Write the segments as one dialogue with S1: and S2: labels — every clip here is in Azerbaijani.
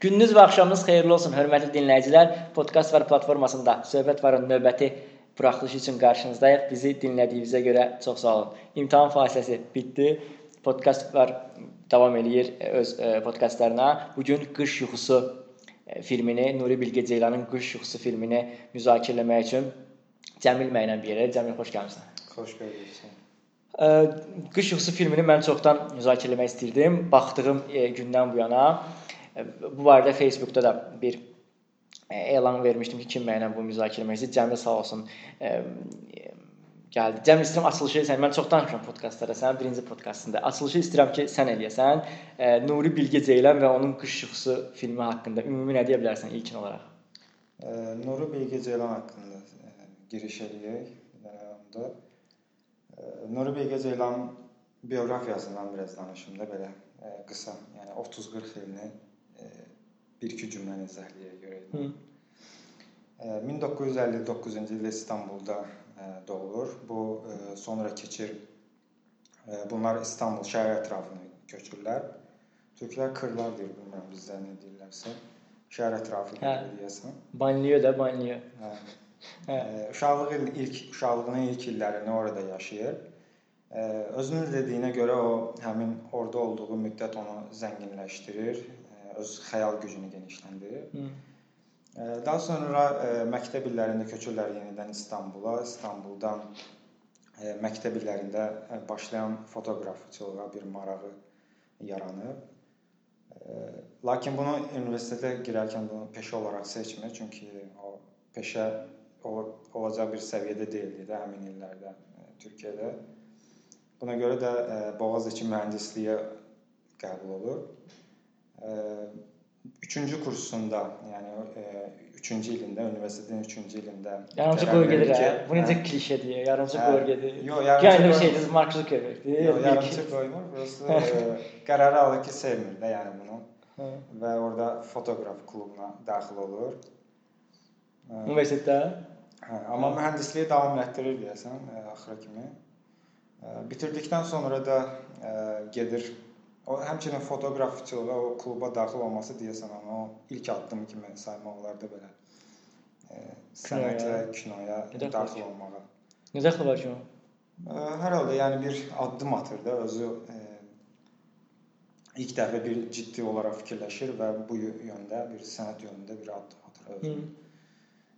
S1: Gününüz və axşamınız xeyirli olsun, hörmətli dinləyicilər. Podkast var platformasında söhbət varın növbəti buraxılışı üçün qarşınızdayıq. Bizi dinlədiyinizə görə çox sağ olun. İmtahan fasiləsi bitdi. Podkast var davam eləyir öz e, podkastlarına. Bu gün Qış yuxusu e, filmini, Nuri Bilge Ceylanın Qış yuxusu filmini müzakirə etmək üçün Cəmil mənlə bir yerə. Cəmil xoş gəlmisən.
S2: Xoş gördük.
S1: Qış yuxusu filmini mən çoxdan müzakirə etmək istirdim. Baxdığım e, gündən bu yana bu barədə Facebookda da bir elan vermişdim ki, kim mənlə bu müzakirə istəyir. Cəmil sağ olsun gəldi. Cəmil istəyirəm açılışı sən mən çox danışıram podkastlara. Sənin birinci podkastında. Açılışı istəyirəm ki, sən eləyəsən. Nuri Bilge Ceylan və onun Qış yuxusu filmi haqqında ümumi nə deyə bilərsən ilkin olaraq?
S2: Nuri Bilge Ceylan haqqında giriş eləyək. Onda Nuri Bilge Ceylan bioqrafiyasından biraz danışım da belə qısa. Yəni 30-40 ilini bir-iki cümləni izah görək. 1959-cu ildə İstanbulda doğulur. Bu sonra keçir bunlar İstanbul şəhər ətrafına köçürlər. Türklər kırlar deyir, bilmirəm bizdə nə deyirlərsə. Şəhər ətrafı hə. deyəsən.
S1: Banliyö də banliyö.
S2: Hə. Hə. Uşaqlıq ilk uşaqlığının ilk illərini orada yaşayır. Özünün dediyinə görə o həmin orada olduğu müddət onu zənginləşdirir, öz xəyal gücünü genişləndirir. Hı. Daha sonra məktəb illərində köçürlər yenidən İstanbula. İstanbuldan məktəb illərində başlayan fotoqrafçılığa bir marağı yaranır. Lakin bunu universitetə girərkən bunu peşə olaraq seçmir, çünki o peşə olacaq bir səviyyədə deyildi də həmin illərdə Türkiyədə. Buna görə də Boğaziçi mühəndisliyə qəbul olur. 3-cü kursunda, 3-cü e, ilində, universitetin 3-cü ilində
S1: yarımçı qoy gedir hə. Bu necə klişedir, yarımçı hə. qoy gedir.
S2: Yox, yarımçı
S1: yəni şeydir, Mark Zuckerberg.
S2: Yox, yarımçı qoymur. Prosta e, qərarı alır ki, sevmir də yəni bunu. Hə. Və orada fotoqraf klubuna daxil olur.
S1: Universitetdə?
S2: Hə, amma mühəndisliyi davam etdirir deyəsən, axıra kimi. Bitirdikdən sonra da gedir o həmçinin fotoqrafçılığa, o kluba daxil olması deyəsən onu o ilk addım kimi saymaq olar da belə. Sənətə, kinoya daxil olmağa.
S1: Nə dəxli var ki?
S2: Hər halda yəni bir addım atır da özü e, ilk dəfə bir ciddi olaraq fikirləşir və bu yöndə bir sənət yönündə bir addım atır özü.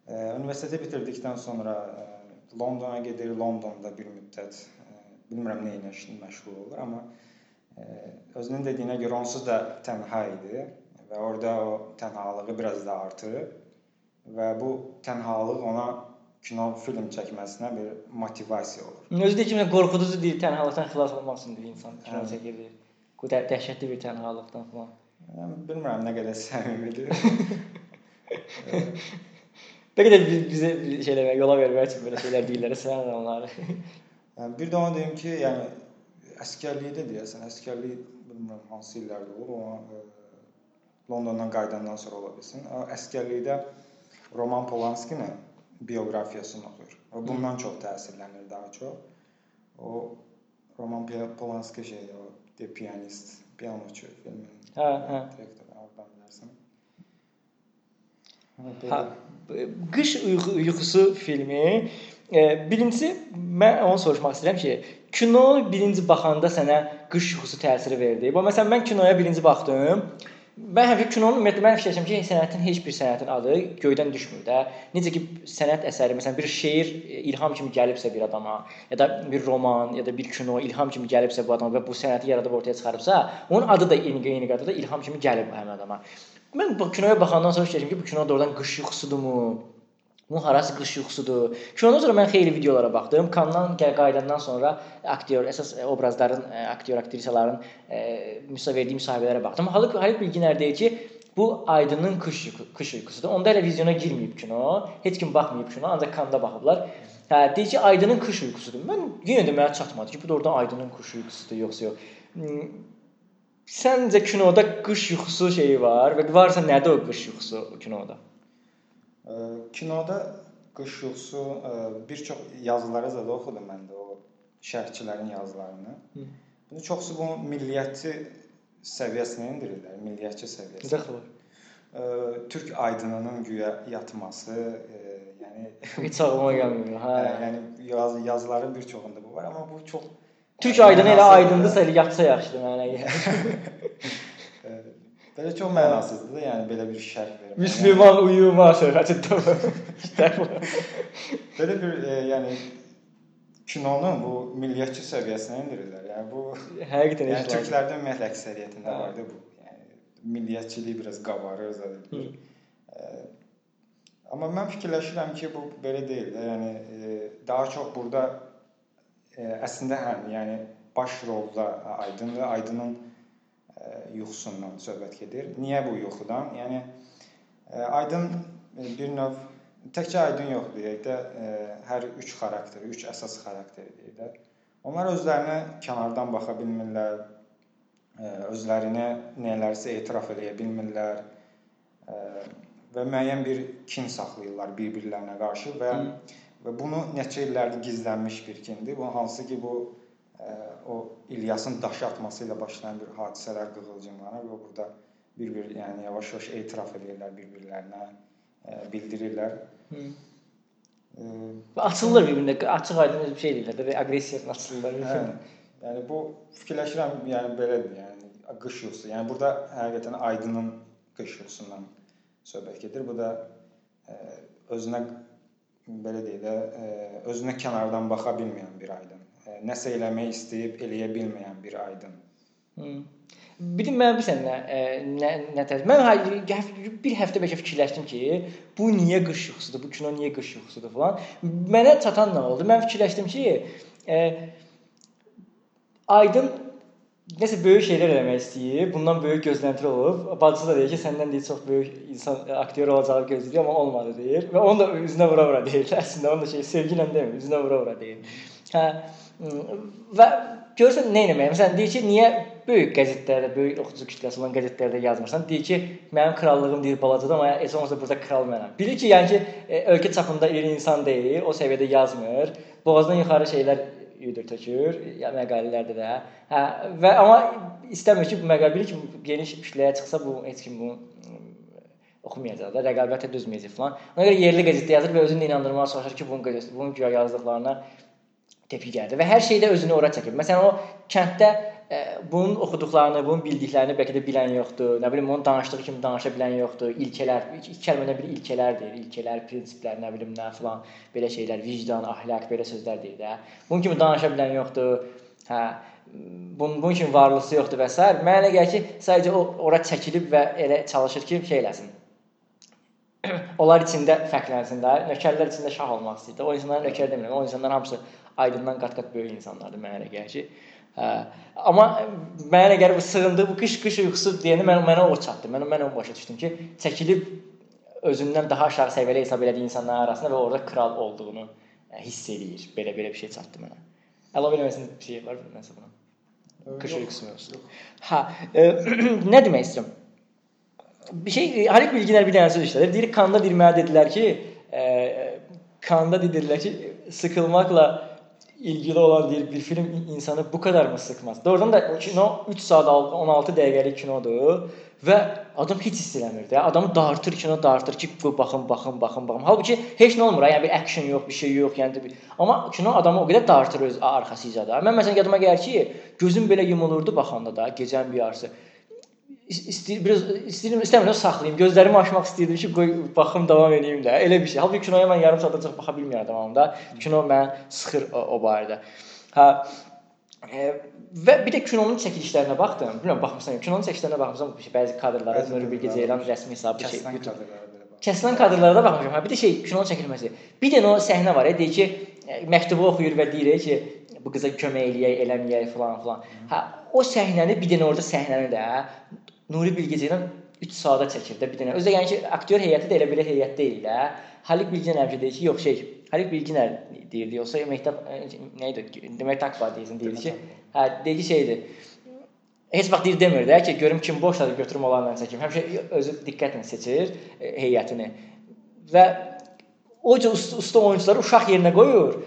S2: E, universiteti bitirdikdən sonra e, Londona gedir, Londonda bir müddət bilmirəm nə ilə məşğul olur, amma e, özünün dediyinə görə onsuz da tənha idi və orada o tənhalığı biraz da artır və bu tənhalıq ona kino film çəkməsinə bir motivasiya olur.
S1: Özü də kimi qorxuducu deyil, tənhalıqdan xilas olmaq üçün deyir insan kino hə. çəkir. Bu da dəhşətli bir tənhalıqdan falan.
S2: Yəni bilmirəm nə qədər səmimidir.
S1: Bəlkə də bizə şey eləmək, yola vermək üçün belə şeylər deyirlər, sən onları.
S2: Yəni bir də onu deyim ki, yəni əskərlikdə deyəsən, əskərlik bilmirəm hansı illərdə olur, amma e, Londondan qayıdandan sonra ola bilsin. Əskərlikdə Roman Polanskinin bioqrafiyasını oxuyur. O bundan çox təsirlənir daha çox. O Roman Polanski şeydir, o The Pianist, pianoçu filmin.
S1: Hə, hə.
S2: Direktor oradan bilərsən.
S1: Hə, qış yuxusu filmi Birincisi mən onu soruşmaq istəyirəm ki, kino birinci baxanda sənə qış yuxusu təsiri verdi. Bu məsələn mən kinoya birinci baxdım. Mən həmişə kinonun ümumiyyətlə mən fikirləşirəm ki, sənətin heç bir sənətin adı göydən düşmür də. Necə ki sənət əsəri, məsələn bir şeir ilham kimi gəlibsə bir adama, ya da bir roman, ya da bir kino ilham kimi gəlibsə bu adama və bu sənəti yaradıb ortaya çıxarıbsa, onun adı da eyni eyni qadarda da ilham kimi gəlib həmin adama. Mən bu kinoya baxandan sonra fikirləşirəm ki, bu kino doğrudan qış yuxusudurmu? Bu harası qış yuxusudur. Ondan sonra mən xeyli videolara baxdım. Kandan qayıdandan sonra aktyor, əsas obrazların, aktyor, aktrisaların e, müsa verdiyi müsahibələrə baxdım. Halbuki Halil Bilginer deyir ki, bu Aydının qış yuxu, qış yuxusudur. Onda elə vizyona girməyib kino. Heç kim baxmayıb kino, ancaq kanda baxıblar. Hə, deyir ki, Aydının qış yuxusudur. Mən yenə də mənə çatmadı ki, bu da oradan Aydının qış yuxusudur, yoxsa yox. Hmm, səncə kinoda qış yuxusu şeyi var və varsa nədir o qış yuxusu kinoda?
S2: Kinoda qış yuxusu bir çox yazılara da oxudum mən də o şərhçilərin yazılarını. Hı. Bunu çoxsu bu milliyyətçi səviyyəsinə endirirlər, milliyyətçi səviyyəsinə.
S1: Dəxil var.
S2: türk aydınının güya yatması, e, yəni
S1: heç ağlıma gəlmir. Hə.
S2: Yəni yaz, yazıların bir çoxunda bu var, amma bu çox
S1: Türk aydını elə aydındırsa elə yatsa yaxşıdır mənə.
S2: Belə çox mənasızdır da, yəni belə bir şərh vermək.
S1: Müslüman uyuma söhbətidir.
S2: belə bir e, yəni kinonun bu milliyyətçi səviyyəsinə endirirlər. Yəni bu
S1: həqiqətən
S2: yəni türklərdə ümumiyyətlə əksəriyyətində vardı bu. Yəni milliyyətçilik biraz qabarır zədə. Amma mən fikirləşirəm ki, bu belə deyil də. Yəni e, daha çox burada e, əslində həm, yəni baş rolda Aydındır. Aydının yuxusundan söhbət gedir. Niyə bu yuxudan? Yəni Aydın bir növ təkcə Aydın yox deyək də, hər 3 xarakter, 3 əsas xarakter deyək də. Onlar özlərinə kənardan baxa bilmirlər, özlərinə nələrsə etiraf eləyə bilmirlər və müəyyən bir kin saxlayırlar bir-birlərinə qarşı və və bunu neçə illərdir gizlənmiş bir kindir. Bu hansı ki bu o İlyasın daşı atması ilə başlayan bir hadisələr qığılcımlanır və burada bir-bir yəni yavaş-yavaş etiraf edirlər bir-birlərinə, bildirirlər. Hı.
S1: Açılırlar bir-birinə, açıq-aydın bir şey deyirlər də, aqressiyadan açılırlar. Hə.
S2: Yəni bu fikirləşirəm, yəni belədir, yəni qış yuxusu. Yəni burada həqiqətən aydının qış yuxusundan söhbət gedir. Bu da ə, özünə belə deyək də, özünə kənardan baxa bilməyən bir aydın nəsə eləmək istəyib eləyə bilməyən bir aydın.
S1: Bir də mən bilirsən nə nə nə təz. Mən bir həftə bəlkə fikirləşdim ki, bu niyə qış yuxusudur? Bu kino niyə qış yuxusudur falan. Mənə çatan nə oldu? Mən fikirləşdim ki, e, Aydın nəsə böyük şeylər eləmək istəyir. Bundan böyük gözlənti olub. Bacısı da deyir ki, səndən deyir çox böyük insan aktyor olacağı gözləyir, amma olmadı deyir və onu da üzünə vura-vura deyir. Əslində onu da şey sevgi ilə demir, üzünə vura-vura deyir. Hə Və görürsən nə etmək? Məsələn deyir ki, niyə böyük qəzetlərdə, böyük oxucu kütləsi olan qəzetlərdə yazmırsan? Deyir ki, mənim krallığım deyir balacadır, amma heç olmasa burada kral mənəm. Bilir ki, yəni ki, ölkə çapında iri insan deyil, o səviyyədə yazmır. Boğazdan yuxarı şeylər yudur tökür, ya məqalələrdə də. Hə, və amma istəmir ki, bu məqalə bilir ki, geniş kütləyə çıxsa bu heç kim bunu oxumayacaq da, rəqabətə dözməyəcək falan. Ona görə yerli qəzetdə yazır və özünü inandırmağa çalışır ki, bunun qəzetdə, bunun güya yazdıqlarına tepki gəldi və hər şeydə özünü ora çəkib. Məsələn, o kənddə ə, e, bunun oxuduqlarını, bunun bildiklərini bəlkə də bilən yoxdur. Nə bilim, onun danışdığı kimi danışa bilən yoxdur. İlkələr, iki kəlmədən bir ilkələr deyir, ilkələr, prinsiplər, nə bilim, nə filan belə şeylər, vicdan, əxlaq belə sözlər deyir də. Bunun kimi danışa bilən yoxdur. Hə, bunun bunun kimi varlısı yoxdur və s. Mənə gəlir ki, sadəcə o ora çəkilib və elə çalışır ki, şey eləsin. Onlar içində fərqlənsinlər, nökərlər içində şah olmaq istəyir. O insanların nökər demirəm. O insanların hamısı Aydından qat-qat böyük insanlardır mənə elə gəlir ki. Hə, amma mənə elə gəlir bu sığındı, bu qış-qış yuxusu deyəndə mən mənə o çatdı. Mən mən onu başa düşdüm ki, çəkilib özündən daha aşağı səviyyəli hesab elədiyi insanların arasında və orada kral olduğunu e, hiss eləyir. Belə-belə bir şey çatdı mənə. Əlavə eləməsin bir şey var nəsə buna. Qış yuxusu mövzusu. Hə, e, nə demək istəyirəm? Bir şey Halit Bilginer bir dənə söz işlədir. Deyir Kanda deyir mənə dedilər ki, e, Kanda dedilər ki, sıxılmaqla ilgili olan deyir bir film insanı bu kadar mı sıkmaz? Doğrudan da kino 3 saat 16 dəqiqəlik kinodur və adam heç hiss eləmir də. Adamı dartır kino, dartır ki, bu baxın, baxın, baxın, baxın. Halbuki heç nə olmur. Yəni bir action yox, bir şey yox, yəni bir. Amma kino adamı o qədər dartır öz arxasıca da. Mən məsələn yadıma gəlir ki, gözüm belə yumulurdu baxanda da gecənin bir yarısı istəyir biraz istəyirəm istəmirəm saxlayım. Gözlərimi açmaq istəyirdim ki, qoy baxım davam edeyim də. Elə bir şey. Halbuki kinoya mən yarım saata çox baxa bilmirəm davamında. Kino mən sıxır o, o barədə. Hə e, və bir də kinonun çəkilişlərinə baxdım. Bilmirəm baxmısan, kinonun çəkilişlərinə baxmısan, bəzi kadrlara Nuri Bilge Ceylan rəsmi hesabı şey. Kəsilən kadrlara da baxmışam. Hə bir də şey kinonun çəkilməsi. Bir dənə o səhnə var, deyir ki, e, məktubu oxuyur və deyir ki, bu qıza kömək eləyək, eləməyək falan filan. Hə o səhnəni bir dənə orada səhnəni də Nuri Bilgeci ilə 3 saata çəkir də bir dənə. Özü də yəni ki, aktyor heyəti də elə belə heyət deyil də. Halik Bilginer həmişə deyir ki, yox şey, Halik Bilginer deyirdi, yoxsa Mehtap nə idi? Demək Takbar deyirsən, deyirdi ki, hə, deyir ki, şeydir. Heç vaxt deyir demir də ki, görüm kim boşladı götürüm onlarla çəkim. Həmişə özü diqqətlə seçir e, heyətini. Və o cür usta, oyunçuları uşaq yerinə qoyur.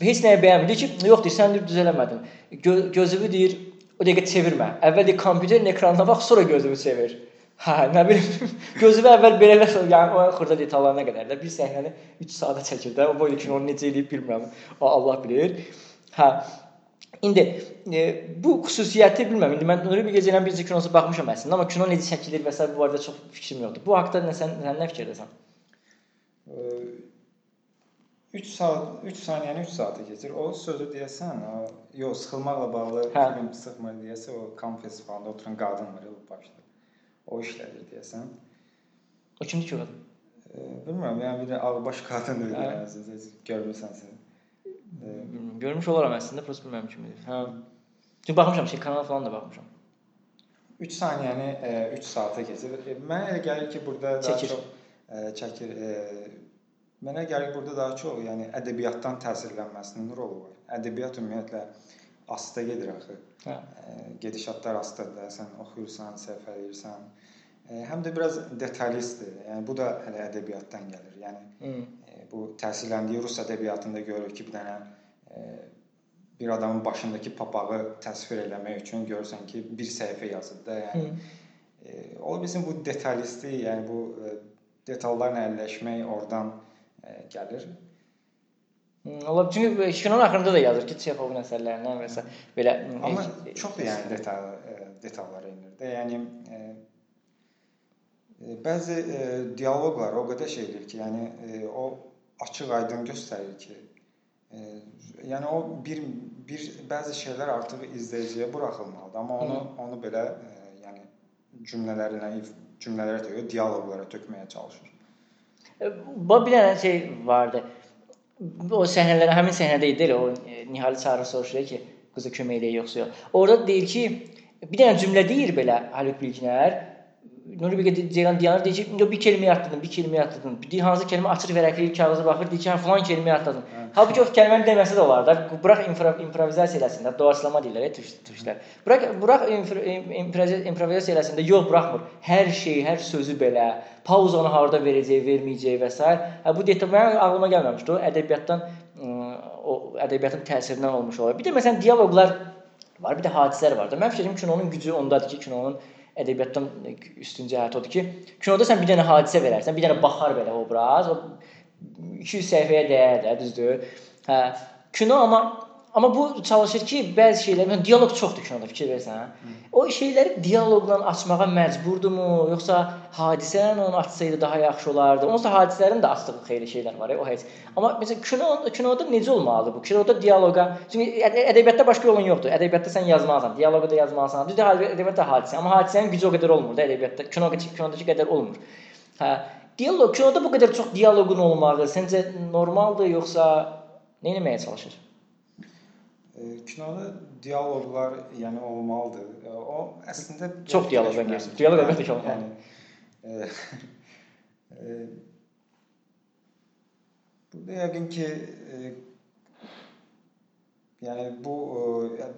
S1: Heç nəyə bəyənmir. Deyir ki, yox deyir, sən deyir düz eləmədin. Gö gözünü deyir O dəqiqə çevirmə. Əvvəl kompüterin ekranına bax, sonra gözünü çevir. Hə, nə bilim. Gözümə əvvəl belə yəni o xırda detallarına qədər də bir səhnəni 3 saata çəkir də. O boyda kinonu necə eləyib bilmirəm. O Allah bilir. Hə. İndi e, bu xüsusiyyəti bilmirəm. İndi mən Nuri Bilge Ceylan bir kinosu baxmışam əslində, amma kino necə çəkilir və s. bu barədə çox fikrim yoxdur. Bu haqqda nə sən, sən nə fikirdəsən?
S2: 3 saat 3 saniyəni 3 saata keçir. O sözü deyəsən, o yox, sıxılmaqla bağlı hə. film sıxmır deyəsə, o kan festivalında oturan qadın var ya başda. O işlədir deyəsən.
S1: O kimdir ki o qadın?
S2: E, bilmirəm, yəni bir ağbaş qadın idi, yəni siz görmüsən sən.
S1: E, görmüş olaram əslində, prosta bilmirəm kimdir. Hə. Çünki baxmışam, şey kanal falan da baxmışam.
S2: 3 saniyəni e, 3 saata keçir. E, mənə elə gəlir ki, burada
S1: çəkir.
S2: daha çox e, çəkir. E, mənə gəlir burada daha çox, yəni ədəbiyyatdan təsirlənməsinin rolu var. Ədəbiyyat ümumiyyətlə asta gedir axı. Hə. Gedişatlar astadır. Sən oxuyursan, səhv edirsən. E, həm də biraz detalistdir. Yəni bu da hələ ədəbiyyatdan gəlir. Yəni e, bu təsirləndiyi rus ədəbiyyatında görürük ki, bir dənə bir adamın başındakı papağı təsvir eləmək üçün görürsən ki, bir səhifə yazıb da, yəni e, ola bilsin bu detalistlik, yəni bu detallarla əlləşmək oradan gəlir.
S1: Ola çünki kinonun axırında da yazır ki, Çexovun əsərlərindən və s. belə
S2: amma çox yəni detal detallara enir də. Yəni e, Bəzi e, dialoqlar o qədər şeydir ki, yəni e, o açıq-aydın göstərir ki, e, yəni o bir bir bəzi şeylər artıq izləyiciyə buraxılmalıdır, amma onu Hı. onu belə e, yəni cümlələrlə cümlələrə tökür, dialoqlara tökməyə çalışır.
S1: Bir dənə şey vardı. O səhnələr həmin səhnədə idi elə o e, Nihal çağırır soruşur ki, qızı kömək eləyək yoxsa yox. Orada deyir ki, bir dənə cümlə deyir belə Haluk Bilginer Nuri Bilge Ceylan dayanır deyir ki, bir kəlmə atladın, bir kəlmə atladın. Deyir hansı kəlmə açıq vərəqli kağıza baxır, deyir ki, hə falan kəlmə atladın. Hə. Halbuki o kəlmənin deməsi də olar da. Burax improvizasiya eləsin də, doğaçlama deyirlər, e, türklər. Burax burax improvizasiya eləsin də, yox buraxmır. Hər şey, hər sözü belə, pauzanı harda verəcək, verməyəcək və s. Hə bu detal mənim ağlıma gəlməmişdi. O ədəbiyyatdan o ədəbiyyatın təsirindən olmuş olar. Bir də məsələn dialoqlar var, bir də hadisələr var da. Mən fikirləşirəm ki, kinonun gücü ondadır ki, kinonun ədəbiyyatdan üstün cəhət odur ki, kinoda sən bir dənə hadisə verərsən, bir dənə baxar belə obraz, o 200 səhifəyə dəyər də, düzdür? Hə. Kino amma Amma bu çalışır ki, bəzi şeylər, yəni dialoq çoxdur kinoda, fikir versən. Hə? O şeyləri dialoqla açmağa məcburdurmu, yoxsa hadisə ilə onu açsaydı daha yaxşı olardı? Onsuz hadisələrin də açdığı xeyli şeylər var, o heç. Amma məsələn kino kinoda necə olmalıdır bu? Kinoda dialoqa, çünki ədəbiyyatda başqa yolun yoxdur. Ədəbiyyatda sən yazmalısan, dialoqu da yazmalısan. Düzdür, ədəbiyyatda hadisə, amma hadisənin gücü o qədər olmur da ədəbiyyatda. Kino kinodakı qədər olmur. Hə, dialoq kinoda bu qədər çox dialoqun olmağı səncə normaldır yoxsa nə etməyə çalışır?
S2: Kinoda dialoqlar, yəni olmalıdır. O əslində
S1: çox dialoq verir. Dialoq əlbəttə ki, olmalıdır. Yəni
S2: burada yəqin ki e, yəni bu e,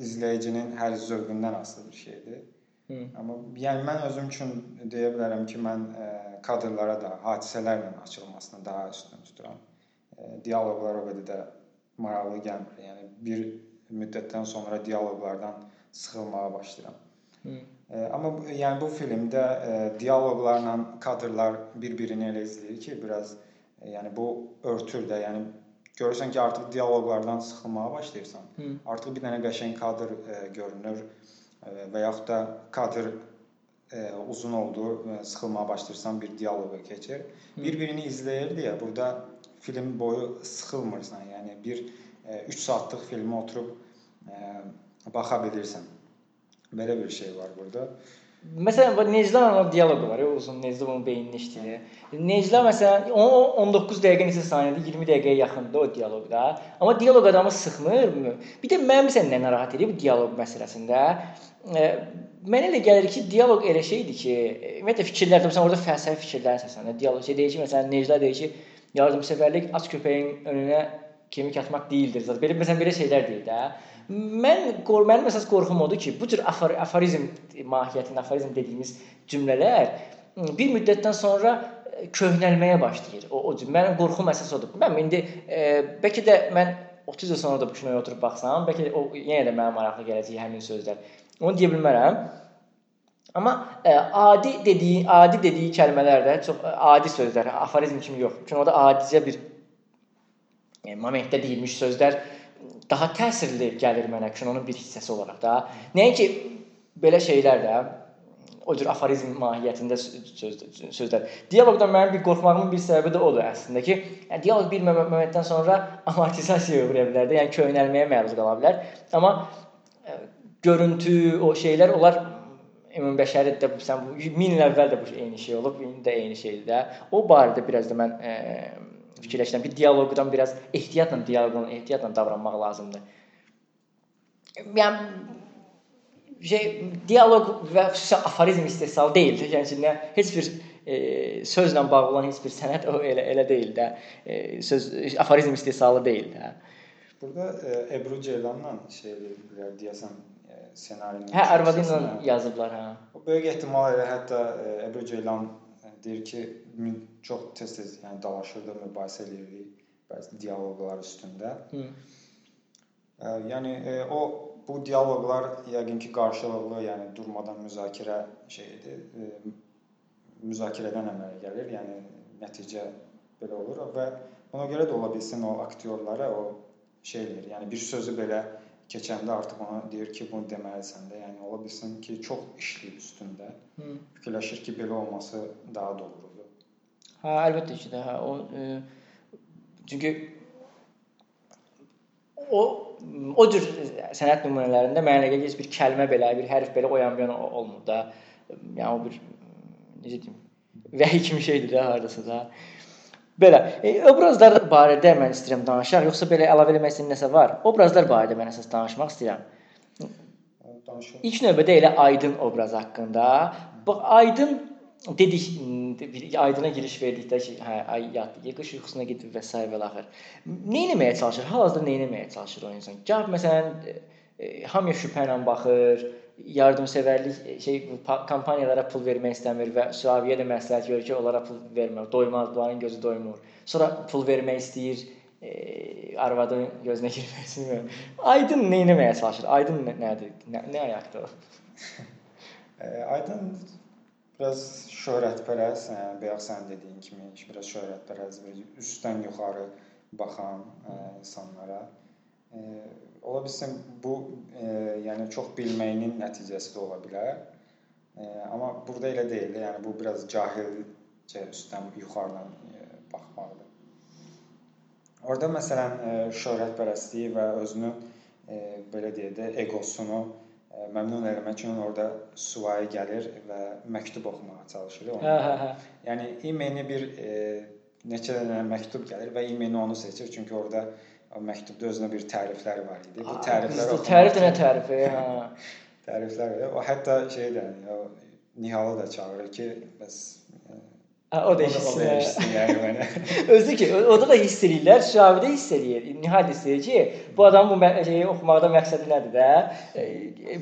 S2: izləyicinin hər zövqündən asılı bir şeydir. Hı. Amma yəni mən özüm üçün deyə bilərəm ki, mən e, kadrlara da, hadisələrlə açılmasına daha üstün tuturam. E, dialoqlar o qədər də maraqlı gəlmir. Yəni bir müddətdən sonra dialoqlardan sıxılmağa başlayıram. Hı. E, amma yəni bu filmdə e, dialoqlarla kadrlar bir-birini elə izləyir ki, biraz e, yəni bu örtür də, yəni görürsən ki, artıq dialoqlardan sıxılmağa başlayırsan. Hı. Artıq bir dənə qəşəng kadr e, görünür e, və yaxud da kadr e, uzun oldu, e, sıxılmağa başlayırsan bir dialoqa keçir. Bir-birini izləyir deyə burada film boyu sıxılmırsan. Yəni bir 3 saatlıq filmə oturub ə, baxa bilirsən. Belə bir şey var burada.
S1: Məsələn, bu Necla dialoqu var, uzun Necla onun beynini işləyir. Necla məsələn 19 dəqiqə neçə saniyədə 20 dəqiqəyə yaxındır o dialoqda. Amma dialoq adamı sıxmırmı? Bir də mənim məsələn nə narahat edir bu dialoq məsələsində? E, mənə elə gəlir ki, dialoq elə şeydir ki, ümumiyyətlə fikirlər, məsələn, orada fəlsəfi fikirlər əsasən, dialoq şey deyir ki, məsələn, Necla deyir ki, yardımsevərlik aç köpəyin önünə kemik atmaq deyildir. Zət belə məsələn belə şeylər deyir də. Mən mənim əsas qorxum odur ki, bu cür afor aforizm mahiyyətində aforizm dediyimiz cümlələr bir müddətdən sonra köhnəlməyə başlayır. O o. Mənim qorxum əsas odur. Mən indi e, bəlkə də mən 30 il sonra da bu kinoya oturub baxsam, bəlkə də o yenə də mənə maraqlı gələcək həmin sözlər. Onu deyə bilmərəm. Amma ə, adi dediyi, adi dediyi kəlmələr də çox ə, adi sözlər, aforizm kimi yox. Kinoda adicə bir e, momentdə deyilmiş sözlər daha təsirli gəlir mənə kinonun bir hissəsi olaraq da. Nəinki belə şeylər də o cür aforizm mahiyyətində söz sözlər. Dialoqdan mənim bir qorxmağımın bir səbəbi də odur əslində ki, yəni dialoq bir momentdən sonra amortizasiyaya uğraya bilər də, yəni köynəlməyə məruz qala bilər. Amma ə, görüntü, o şeylər onlar ümumbəşəri də sən 1000 il əvvəl də bu eyni şey olub, indi də eyni şeydir də. O barədə biraz da mən ə, fikirləşirəm ki, dialoqdan biraz ehtiyatla dialoqla ehtiyatla davranmaq lazımdır. Yəni şey dialoq və xüsusən aforizm istehsalı deyil. Yəni ki, nə heç bir e, sözlə bağlı olan heç bir sənət o elə elə deyil də. E, söz aforizm istehsalı deyil də.
S2: Burada e, Ebru Ceylanla şey eləyiblər deyəsən e, ssenarini.
S1: Hə, arvadı ilə yazıblar, hə.
S2: O böyük ehtimal elə hətta e, Ebru Ceylan e, deyir ki, çox tez-tez yəni dalaşırdı, mübahisə eləyirdi bəzi dialoqlar üstündə. Hı. E, yəni e, o bu dialoqlar yəqin ki, qarşılıqlı, yəni durmadan müzakirə şeyidir. E, müzakirədən əmələ gəlir. Yəni nəticə belə olur və buna görə də ola bilsin o aktyorlara o şey eləyir. Yəni bir sözü belə keçəndə artıq ona deyir ki, bunu deməlisən də. Yəni ola bilsin ki, çox işləyib üstündə. Hı. Fikirləşir ki, belə olması daha doğrudur.
S1: Hə, əlbəttə ki də, hə, o e, çünki o o cür sənət nümunələrində mənə elə gəlir bir kəlmə belə, bir hərf belə o yan-bu yana olmur da. Yəni o bir necə deyim, vəhy kimi şeydir də hardasa da. Belə. E, obrazlar barədə mən istəyirəm danışaq, yoxsa belə əlavə etmək istəyirəm nəsə var? Obrazlar barədə mən əsas danışmaq istəyirəm. Danışaq. İlk növbədə elə Aydın obrazı haqqında. Bax Aydın dedik aydına giriş verdikdə ki, hə, ay yatdı, qış yuxusuna gedib və s. və axır. Nə etməyə çalışır? Hal-hazırda nə etməyə çalışır o insan? Gah məsələn e, hamıya şübhə ilə baxır, yardımsevərlik e, şey kampaniyalara pul vermək istəmir və Suaviyə də məsləhət görür ki, onlara pul vermir. Doymaz, bunların gözü doymur. Sonra pul vermək istəyir, e, arvadın gözünə girmək istəmir. Aydın nə etməyə çalışır? Aydın nə, nədir? Nə, nə ayaqdır o?
S2: Aydın biraz şöhrətpərəst, yəni bayaq sən dediyin kimi biraz şöhrətpərəst və üstdən yuxarı baxan ə, insanlara ə, ola bilsin bu ə, yəni çox bilməyinin nəticəsi də ola bilər. Ə, amma burada elə deyil də, yəni bu biraz cahilcə üstdən yuxarıdan ə, baxmaqdır. Orda məsələn ə, şöhrətpərəstliyi və özünün ə, belə deyək də eqosunu məmnun eləmək üçün orada suvayı gəlir və məktub oxumağa çalışır. Hə, hə, hə. Yəni imeni bir e, neçə dənə məktub gəlir və imeni onu seçir çünki orada o məktubda özünə bir tərifləri var idi. Bu təriflər
S1: oxumaq. Tərif nə tərifi? Hə.
S2: təriflər var. O hətta şeydə, o Nihalı da çağırır ki, bəs
S1: Hə, o da hiss edir. Yəni mənə. Özü ki, orada da hiss edirlər, Şavidə hiss edir. Nihal hiss edir ki, bu adam bu şeyi oxumaqda məqsədi nədir də? E,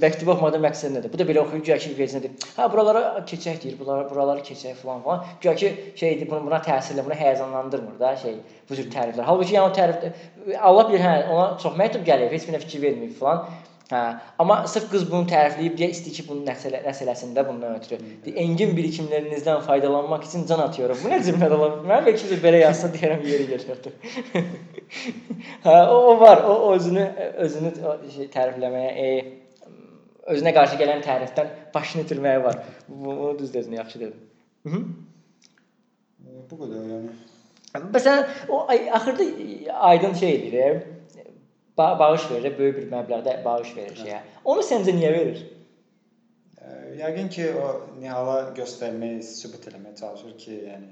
S1: məktubu oxumaqda məqsədi nədir? Bu da belə oxuyur, güya ki, vecinədir. Hə, buralara keçək deyir, buralara, buraları keçək falan falan. Güya ki, şeydir, bunu buna təsirlə, bunu həyəcanlandırmır da şey, bu cür təriflər. Halbuki yəni o tərif Allah bilir, hə, ona çox məktub gəlir, heç birinə fikir vermir falan. Hə, amma sırf qız bunu tərifləyib deyə istəyir ki, bunun nəsələ, nəsələsində bundan ötürü engin birikimlərinizdən faydalanmaq üçün can atıyorum. Bu nə cümlədir ola bilər? Mən də belə yazsa deyərəm yeri gəlirdi. hə, o, o var. O, o özünü özünü o, şey tərifləməyə, e, özünə qarşı gələn tərifdən başını itirməyə var. Bu, bunu düz dedin, yaxşı dedin. Mhm.
S2: Bu qədər yəni.
S1: Məsələn, o axırda aydın şeydir. E, bağış verir, böyük bir məbləğdə bağış verir şeyə. Onu səncə niyə verir?
S2: Yəqin ki, o Nihala göstərmək, sübut eləməyə çalışır ki, yəni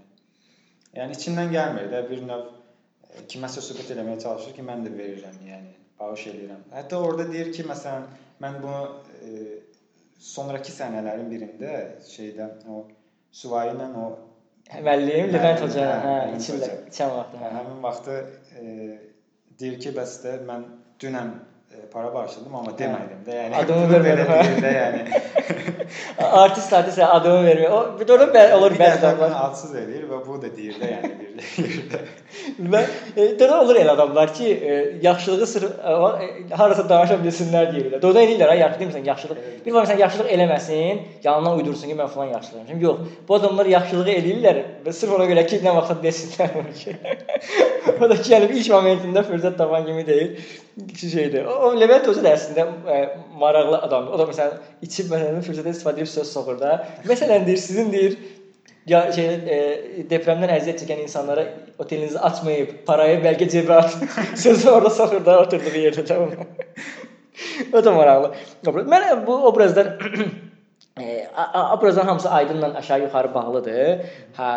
S2: yəni içindən gəlmir də bir növ kiməsə sübut eləməyə çalışır ki, mən də verirəm, yəni bağış eləyirəm. Hətta orada deyir ki, məsələn, mən bunu e, sonrakı səhnələrin birində şeydə o Suvayi ilə o
S1: müəllim Levent hoca, hə, içirlər, içən vaxtı.
S2: Hə, həmin vaxtı e, deyir ki, bəs də mən dünən e, para bağışladım amma demədim də. Yəni
S1: adını vermədim
S2: də, yəni.
S1: artist artist adımı vermir. O bir də bəli olur bəzi adamlar.
S2: adsız eləyir və bu da deyir də, yəni bir yerdə.
S1: və e, də olur elə adamlar ki, e, yaxşılığı sırf e, harasa danışa bilsinlər deyirlər. Doğrudan eləyirlər, ha, yaxşı demirsən, yaxşılıq. Bir var məsələn yaxşılıq eləməsin, yalandan uydursun ki, mən falan yaxşılıq eləmişəm. Yox, bu adamlar yaxşılığı eləyirlər və sırf ona görə ki, nə vaxt desinlər ki. o da ki, yəni ilk momentində fürsət tapan kimi deyil. Şeydir. O, o Levent özü də əslində ə, maraqlı adamdır. O da məsələn içib məsələn fürsətdən istifadə edib söz soxur da. Məsələn deyir, sizin deyir ya şey e, depremdən əziyyət çəkən insanlara otelinizi açmayıb, parayı bəlkə cəbə at. Sözü orada soxur da oturduğu yerdə tamam. o da maraqlı. Mən bu obrazlar e, obrazların hamısı aydınla aşağı-yuxarı bağlıdır. Hə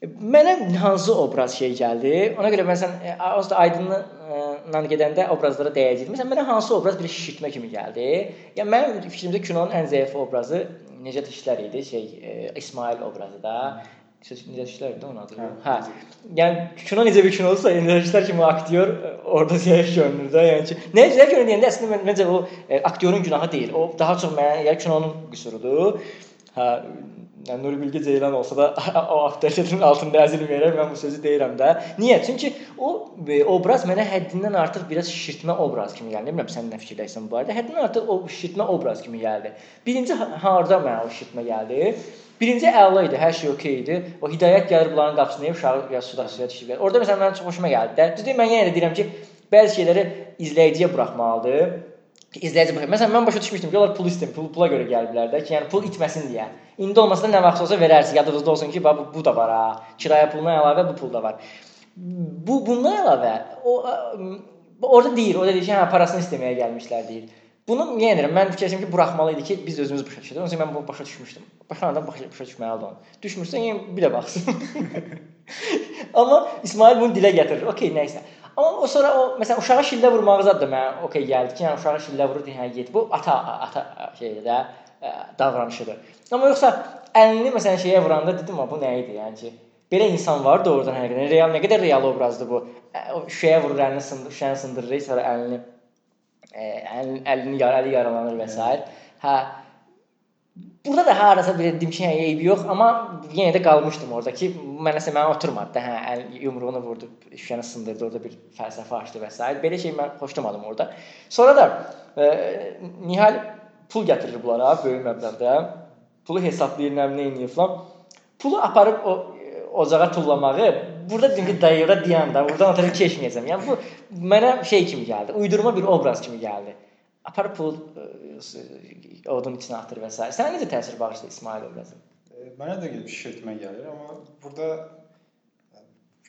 S1: Mənə hansı obraz şey gəldi? Ona görə məsələn az da aydınlıqla gedəndə obrazlara dəyəcəyik. Məsələn mənə hansı obraz bir şişirtmə kimi gəldi? Yəni mənim fikrimcə kinonun ən zəif obrazı Necət İşlər idi, şey e, İsmail obrazı da. Necət İşlər idi onun adı. Hə. Yəni kino necə bir kino olsa, Necət İşlər kimi aktyor orada zəif görünür də. Yəni ki, zəif görünür deyəndə əslində məncə o e, aktyorun günahı deyil. O daha çox mənə yəni kinonun qüsurudur. Hə, yəni Nuri Bilge Ceylan olsa da o avtoritetin altında əzilməyərək mən bu sözü deyirəm də. Niyə? Çünki o e, obraz mənə həddindən artıq biraz şişirtmə obraz kimi gəldi. Bilmirəm sən nə fikirləşsən bu barədə. Həddindən artıq o şişirtmə obraz kimi gəldi. Birinci harda mənə o şişirtmə gəldi? Birinci əla idi, hər şey okey idi. O hidayət gəlir bunların qapısına, uşağı ya suda suya düşür. Orada məsələn mənim çox xoşuma gəldi də. Düzdür, mən yenə də deyirəm ki, bəzi şeyləri izləyiciyə buraxmalıdır. İzləyici baxır. Məsələn, mən başa düşmüşdüm ki, onlar pul istəyir, pul pula görə gəliblər də ki, yəni pul itməsin deyə. İndi olmasa da nə vaxt olsa verərsiniz. Yadınızda olsun ki, bu, bu da var ha. Kirayə puluna əlavə bu pul da var. Bu bundan əlavə o orada deyir, o da deyir ki, hə parasını istəməyə gəlmişlər deyir. Bunu yenə deyirəm, mən fikirləşirəm ki, buraxmalı idi ki, biz özümüz başa düşək. Onun üçün mən bunu başa düşmüşdüm. Başa adam başa, başa düşməlidir onu. Düşmürsə, yəni bir də baxsın. Amma İsmail bunu dilə gətirir. Okay, nə isə. Amma sonra o məsələn uşağı şillə vurmağı zad da mənə okey gəldi ki, yəni uşağı şillə vurur deyə hə get. Bu ata ata şeydir də ə, davranışıdır. Amma yoxsa əlini məsələn şeyə vuranda dedim, bu nə idi? Yəni ki, belə insan var da oradan həqiqətən. Real nə qədər real obrazdır bu. O şüşəyə vurur əlini sındır, şüşəni sındırır, sonra əlini ə, əlini, əlini yar, əli yaralanır və s. Hə, Burada da harasa bir dedim ki, hə, eybi yox, amma yenə də qalmışdım orada ki, mənəsə mənə oturmadı da, hə, əl yumruğunu vurdu, şüşəni sındırdı, orada bir fəlsəfə açdı və s. Belə şey mən xoşlamadım orada. Sonra da e, Nihal pul gətirir bunlara böyük məbləğdə. Pulu hesablayır, nə edir falan. Pulu aparıb o ocağa tullamağı burada dedim ki, dayıra deyən də buradan ötürü keçməyəcəm. Yəni bu mənə şey kimi gəldi, uydurma bir obraz kimi gəldi. Aparıb pul odun içinə atır və s. Sənə necə təsir bağışladı İsmail obrazı?
S2: Mənə də şişirtmə gəlir, amma burada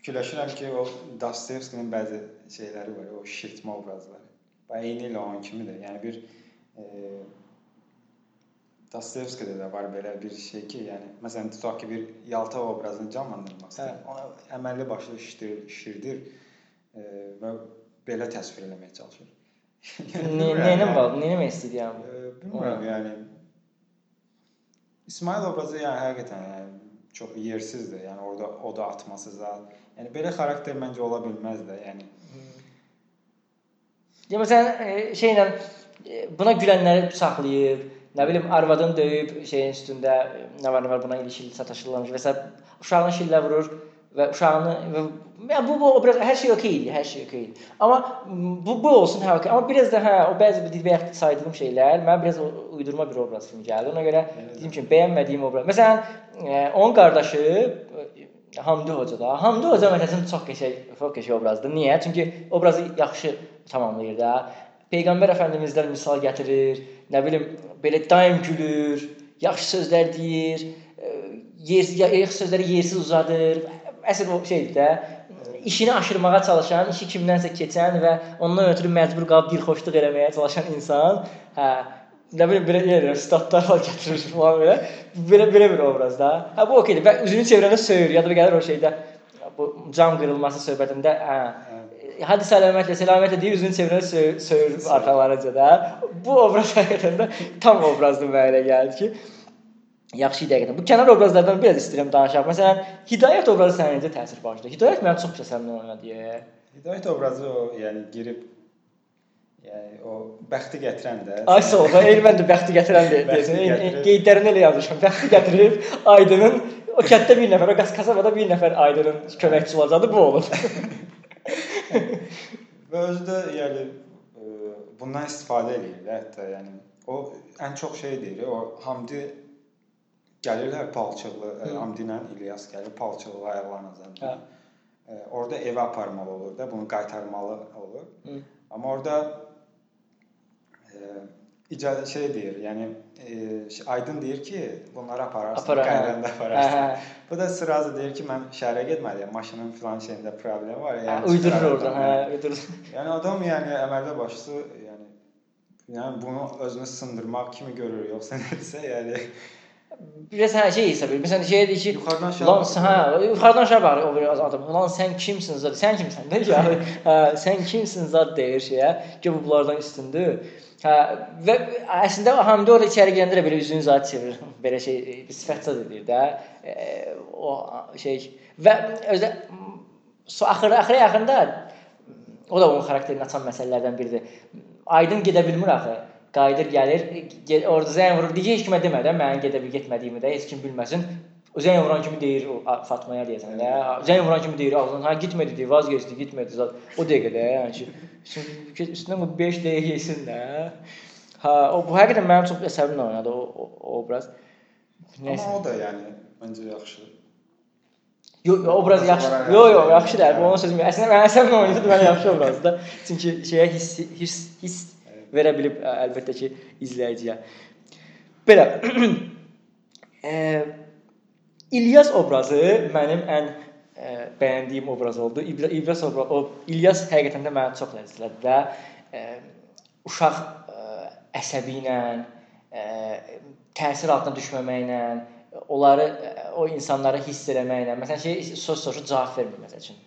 S2: fikirləşirəm ki, o Dostoyevskinin bəzi şeyləri var, o şişirtmə obrazları. Və eyni ilə onun kimidir. Yəni bir e, Dostoyevskidə də var belə bir şey ki, yəni məsələn tutaq ki, bir Yalta obrazını canlandırmaq istəyir. Hə. Onu əməlli başlı şişirdir, şişirdir e, və belə təsvir etməyə çalışır.
S1: Nəyinə bağlı, nəyinə istəyir yəni?
S2: Bilmirəm, yəni İsmail obrazı yəni həqiqətən yəni çox yersizdir. Yəni orada o da atması zat. Yəni belə xarakter məncə ola bilməz də, yəni.
S1: Ya məsələn şeylə buna gülənləri saxlayır, nə bilim arvadını döyüb şeyin üstündə nə var nə var buna ilişib sataşırlarmış və s. uşağını şillə vurur və uşağını və yəni bu bu obraz hər şey okey idi, hər şey okey idi. Amma bu bu olsun hə okey. Amma biraz da hə o bəzi bir bayaq saydığım şeylər mən biraz uydurma bir obraz kimi gəldi. Ona görə dedim ki, bəyənmədiyim obraz. Məsələn, e, onun qardaşı e, Hamdi Hoca da. Hamdi Hoca məsələn çox qəşəng, çox qəşəng obrazdır. Niyə? Çünki obrazı yaxşı tamamlayır da. Peyğəmbər Əfəndimizdən misal gətirir. Nə bilim, belə daim gülür, yaxşı sözlər deyir, e, yersiz, yaxşı sözləri yersiz uzadır əsl şeydir də işini aşırmağa çalışan, işi kimdənsə keçən və ondan ötürü məcbur qalıb dilxoşluq eləməyə çalışan insan, hə, nə bilim belə yəni statlar var gətirir falan belə. Belə belə bir obrazda. Hə bu okeydir. Və üzünü çevirəndə söyür. Ya da gəlir o şeydə bu cam qırılması söhbətində, hə. Hadi səlamətlə, səlamətlə deyir, üzünü çevirəndə söyür, söyür arxalarınca da. Bu obraz həqiqətən də tam obrazdır mənə gəldi ki, yaxşı idi həqiqətən. Bu kənar obrazlardan biraz istəyirəm danışaq. Məsələn, Hidayət obrazı sənə necə təsir bağışladı? Hidayət mənim çox qəsəmli oynadı.
S2: Hidayət obrazı o, yəni girib Yəni o bəxti gətirən də.
S1: Ay sağ ol. Elə mən də bəxti gətirən deyirsən. Qeydlərini elə yazmışam. Bəxti gətirib Aydının o kənddə bir nəfər, o kasabada bir nəfər Aydının köməkçisi olacağı bu olub.
S2: Və özü də yəni e, bundan istifadə eləyir də hətta yəni o ən çox şey deyir, o Hamdi gəlirlər palçıqlı, e, Hamdi ilə İlyas gəlir palçıqlı ayaqlarına zəndə. Hə. Orda evə aparmalı olur da, bunu qaytarmalı olur. Hı. Amma orada icazə şey deyir, yəni e, Aydın deyir ki, bunları apararsın, Apara, hə. apararsın. Hə, hə. Bu da sırazı deyir ki, mən şəhərə getməliyəm, maşının filan şeyində problem var.
S1: Yəni hə, uydurur oradan, hə, uydurur.
S2: Yəni adam yəni əməlli başlı yəni yəni bunu özünü sındırmaq kimi görür, yoxsa nədirsə, yəni
S1: biraz hər şey hesab edir. Məsələn şey deyir ki, yuxarıdan aşağı. Lan hə, yuxarıdan aşağı baxır o bir adam. Lan sən kimsən zət? Sən kimsən? Nə yəni? Hə, sən kimsən zət deyir şeyə. Ki bu bunlardan üstündür. Hə və əslində Hamdi orada içəri girəndə də belə üzünü zat çevirir. Belə şey bir sifət zad edir də. E, o şey və özdə so axırı axıra yaxında o da onun xarakterini açan məsələlərdən biridir. Aydın gedə bilmir axı qayıdır, gəlir, orada zəng vurur. Deyir heç kimə demə də mənim gedə bil getmədiyimi də heç kim bilməsin. Zəng vuran kimi deyir o Fatmaya deyəsən də. Zəng vuran kimi deyir ağzından ha getmədi deyir, vazgeçdi, getmədi zət. O dəqiqədə yəni ki üstünə bu 5 dəqiqə yesin də. Ha, o bu həqiqətən mənim çox əsəbimlə oynadı o, o, o obraz.
S2: Nəysə. Amma o da yəni məncə yaxşı.
S1: Yox, obraz yaxşı. Yox, yox, yaxşı deyil. Bu onun sözüm. Əslində mən əsəbimlə oynadı, mən yaxşı obrazdır. Çünki şeyə hiss hiss hiss verə bilib əlbəttə ki, izləyiciyə. Belə e, İlyas obrazı mənim ən ə, bəyəndiyim obraz oldu. İlyas obrazı, o İlyas həqiqətən də mənə çox ləzzətlədi və ə, uşaq ə, əsəbi ilə, ə, təsir altına düşməməklə, onları o insanları hiss eləməklə, məsələn şey söz soruşu cavab vermir məsəl üçün.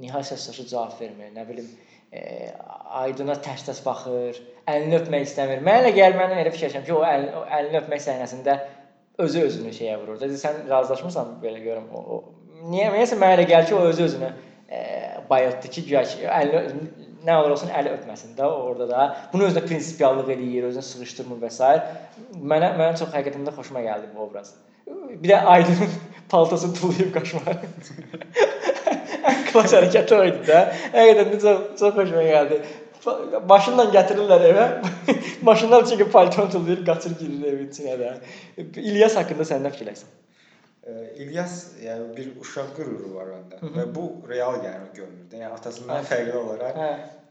S1: Nihayət söz soruşu cavab vermir, nə bilim e, Aydına tərs-tərs baxır, əlini öpmək istəmir. Mənə elə gəlir, mən elə fikirləşirəm ki, o, əl, o əlini öpmək səhnəsində özü özünü şeyə vurur. Dedi sən razılaşmırsan belə görüm o, o niyə nəyəsə mənə elə gəlir ki, o özü özünü e, bayıltdı ki, güya ki, əlini nə olur olsun əli öpməsin də orada da. Bunu özünə prinsipiallıq eləyir, özünü sıxışdırmır və s. Mənə mənə çox həqiqətən də xoşuma gəldi bu obraz. Bir də Aydının paltosunu tullayıb qaçmaq. Klass hərəkəti o idi də. Həqiqətən də çox çox xoşuma gəldi. Maşınla gətirirlər evə. Maşından çıxıb palton tullayır, qaçır girir evin içinə də. İlyas haqqında sən nə fikirləşirsən?
S2: İlyas yəni bir uşaq qüruru var onda Hı -hı. və bu real yəni görünür. Yəni atasından fərqli olaraq hə.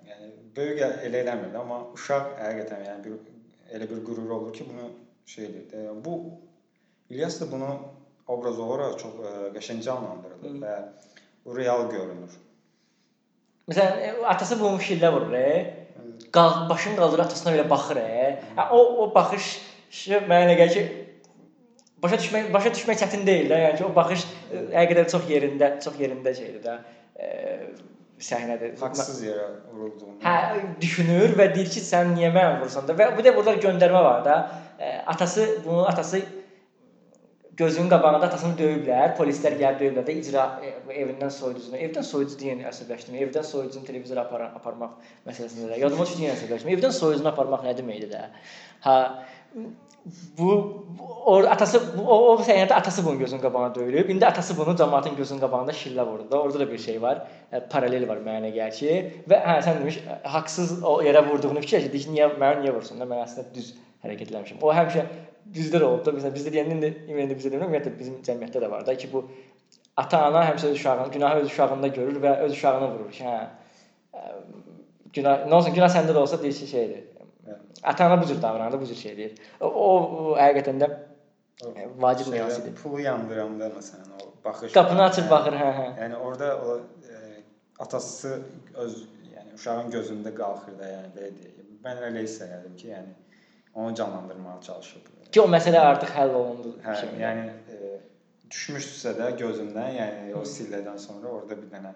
S2: yəni böyük elə eləmir amma uşaq həqiqətən yəni bir elə bir qürur olur ki, bunu şey edir. Yəni bu İlyas da bunu obraz olaraq çox ə, qəşəng canlandırır və Bu real görünür.
S1: Məsələn, e, atası bunu şillə vurur, e? Qal başını qaldırır, atasına belə baxır? Hə, o o baxış mənə elə gəlir ki, başa düşmək başa düşmək çətin deyil də. Yəni ki, o baxış həqiqətən çox yerində, çox yerində şeydir də. E, səhnədir.
S2: Haqsız yerə vurulduğunu.
S1: Hə, düşünür və deyir ki, sən niyə mənə vurursan da? Və bir də burada göndərmə var da. Atası bunu atası gözünün qabağında atasını döyüblər, polislər gəlib döyüblər də icra e, evindən soyucusunu. Evdən soyucu deyən əsəbləşdirmə. Evdən soyucunu televizora aparan aparmaq məsələsində də. Yadıma düşdü yenə əsəbləşmə. Evdən soyucunu aparmaq nə deməkdir də? Ha bu o atası o, o səhnədə atası bunun gözünün qabağına döyülüb. İndi atası bunu cəmaətin gözünün qabağında şillə vurdu. Orada da bir şey var. E, paralel var mənə gəlir ki, və hə sən demiş haqsız o yerə vurduğunu fikirləşdi ki, niyə mənə niyə vursun da mən əslində düz hərəkət eləmişəm. O həmişə bizdə də olub da, məsələn bizdə deyəndə indi indi bizdə demirəm, ümumiyyətlə bizim cəmiyyətdə də var da ki, bu ata-ana həmişə öz uşağını, günahı öz uşağında görür və öz uşağını vurur ki, hə. Günah, nə olsun, günah səndə də olsa deyir ki, şeydir. Ata-ana bu cür davranır, bu cür şey eləyir. O, o, o həqiqətən də vacib nüans idi.
S2: Pulu yandıranda məsələn o baxış.
S1: Qapını açıb baxır, hə, hə.
S2: Yəni orada o e, atası öz yəni uşağın gözündə qalxır da, yəni belə deyək. Mən elə hissələndim ki, yəni onu canlandırmağa çalışıb.
S1: Ki o məsələ artıq həll olundu
S2: hə, kimi. Yəni e, düşmüşdüsə də gözündən, yəni o sillədən sonra orada bir dənə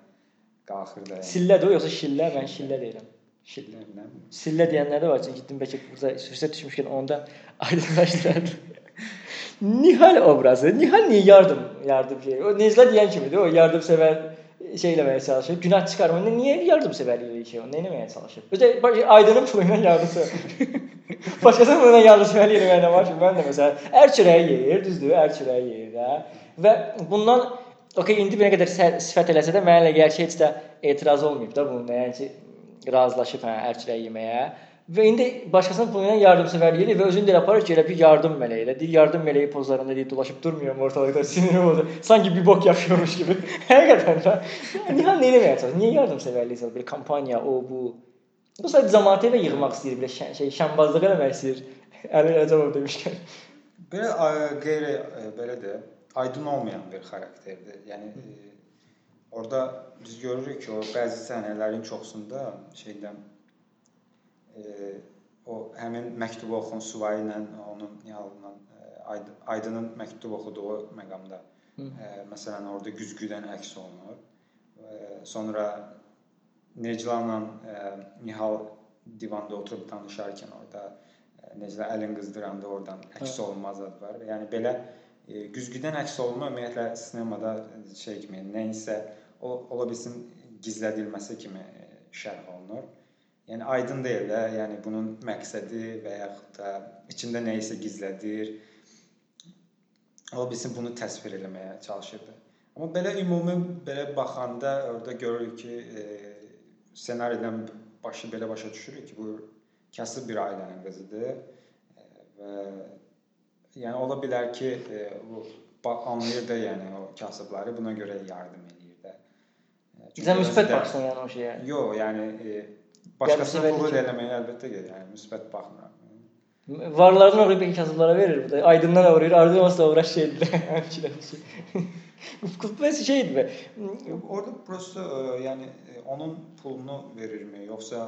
S2: qalxır da. Yəni.
S1: Sillədir o yoxsa şillə? Mən şillə deyirəm. Şillə. Sillə deyənlər də var. Çünki bəlkə burada fürsət düşmüşkən onda aydınlaşdırardı. Nihal obrazı. Nihal niyə yardım yardım şey? O Necla deyən kimidir. O yardımsevər şey eləməyə çalışır. Günah çıxarmır. Niyə yardımsevərlik eləyir ki? O nə etməyə çalışır? Özə pulu ilə yardımsevər. Başqasının ilə yardımsevərlik eləməyə nə var ki? Mən də məsələn, ər çörəyi yeyir, düzdür? Ər çörəyi yeyir də. Və bundan okey indi bir qədər sifət eləsə də mənə elə gəlir ki, heç də etiraz olmayıb da bununla. Yəni ki, razılaşıb hə, ər çörəyi yeməyə. Və indi başqasının pulu ilə yardımsevərlik edir və özünü də aparır ki, elə bir yardım mələyi ilə. Deyir, yardım mələyi pozlarında deyir, dolaşıb durmuyorum ortalıqda, sinirim oldu. Sanki bir bok yaşıyormuş kimi. Həqiqətən də. Niyə nə eləməyə çalışır? Niyə yardımsevərlik? Bir kampaniya, o bu. Bu sadəcə cəmaatı evə yığmaq istəyir, belə şən, şey, şənbazlıq eləmək istəyir. Əli Rəcəbov demişkən.
S2: Belə qeyri belə də aydın olmayan bir xarakterdir. Yəni e, orada biz görürük ki, o bəzi səhnələrin çoxsunda şeydən e, o həmin məktubu oxuyan Suvay ilə onun yalından e, Aydının məktub oxuduğu məqamda Hı. e, məsələn orada güzgüdən əks olunur. E, sonra Neclanla e, Nihal divanda oturub danışarkən orada e, Necla əlin qızdıranda oradan əks olunmaz zad var. Yəni belə e, güzgüdən əks olunma ümumiyyətlə sinemada şey kimi nəyisə o ola bilsin gizlədilməsi kimi e, şərh olunur. Yəni aydın deyil də, yəni bunun məqsədi və yaxud da içində nə isə gizlədir. O bilsin bunu təsvir etməyə çalışırdı. Amma belə ümumi belə baxanda orada görürük ki, e, ssenaridən başı belə başa düşürük ki, bu kasıb bir ailənin qızıdır. Və yəni ola bilər ki, bu anlayır da yəni o kasıbları buna görə yardım eləyir də.
S1: Sən müsbət baxsan yəni o şeyə.
S2: Yox, yəni Başqasına pul eləməyə əlbəttə ki, yəni müsbət baxmıram.
S1: Varlardan oğru bir kasıblara verir bu da. Aydından uğrayır, ardından olsa uğraş şeydir. Həmçinin. Kutbesi şeydir be.
S2: Orada prosta ə, yəni onun pulunu verirmi, yoxsa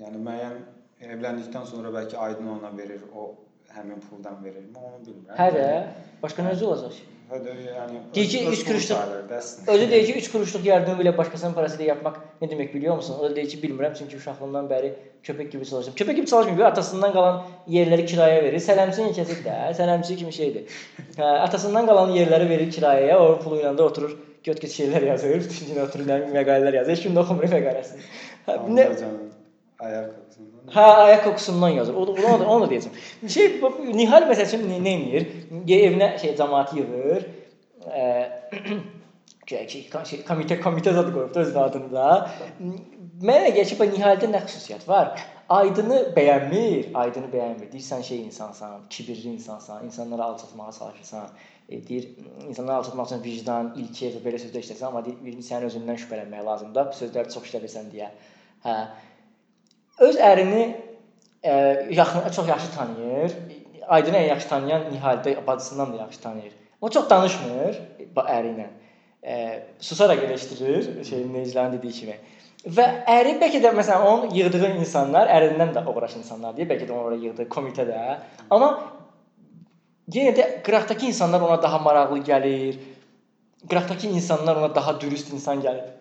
S2: yəni müəyyən evləndikdən sonra bəlkə Aydın ona verir, o həmin puldan verirmi, onu bilmirəm.
S1: Hə də, başqa necə olacaq deyir ki 3 kuruşluq. Özü deyir ki 3 kuruşluq yardımı belə başqasının parası ilə yapmaq nə demək biliyor musun? O da deyir ki bilmirəm çünki uşaqlığından bəri köpək kimi çalışıram. Köpək kimi çalışmır, atasından qalan yerləri kirayəyə verir. Sələmçinin kəsib də, sələmçi kimi şeydir. Hə, atasından qalan yerləri verir kirayəyə, o pulu ilə də oturur göt-göt şeylər yazır, bütün gün oturur, məqalələr yazır. Heç kim də oxumur məqaləsini.
S2: Hə, nə ayaq
S1: Hə, ayaq kokusundan yazır. O da onu onu deyəcəm. Şey Nihal məsələn nə, edir? Evinə şey cəmaət yığır. Ə, ki, şey, komitə komitə zad qoyubdu öz adını da. Mənə gəlir ki, Nihaldə nə xüsusiyyət var? Aydını bəyənmir, Aydını bəyənmir. Deyirsən şey insansan, kibirli insansan, insanları alçatmağa çalışırsan. E, deyir, insanları alçatmaq üçün vicdan, ilki və belə sözlər işləsən, amma deyir, sənin özündən şübhələnmək lazımdır. Bu sözləri çox işlədirsən deyə. Hə öz ərini ə, e, yaxın çox yaxşı tanıyır. Aydını ən yaxşı tanıyan Nihaldə bacısından da yaxşı tanıyır. O çox danışmır əri ilə. Ə, e, susaraq eleşdirir, şeyin Neclanın dediyi kimi. Və əri bəlkə də məsələn onun yığdığı insanlar ərindən də uğraş insanlar deyə bəlkə də onu ora yığdı komitədə. Amma yenə də qıraqdakı insanlar ona daha maraqlı gəlir. Qıraqdakı insanlar ona daha dürüst insan gəlir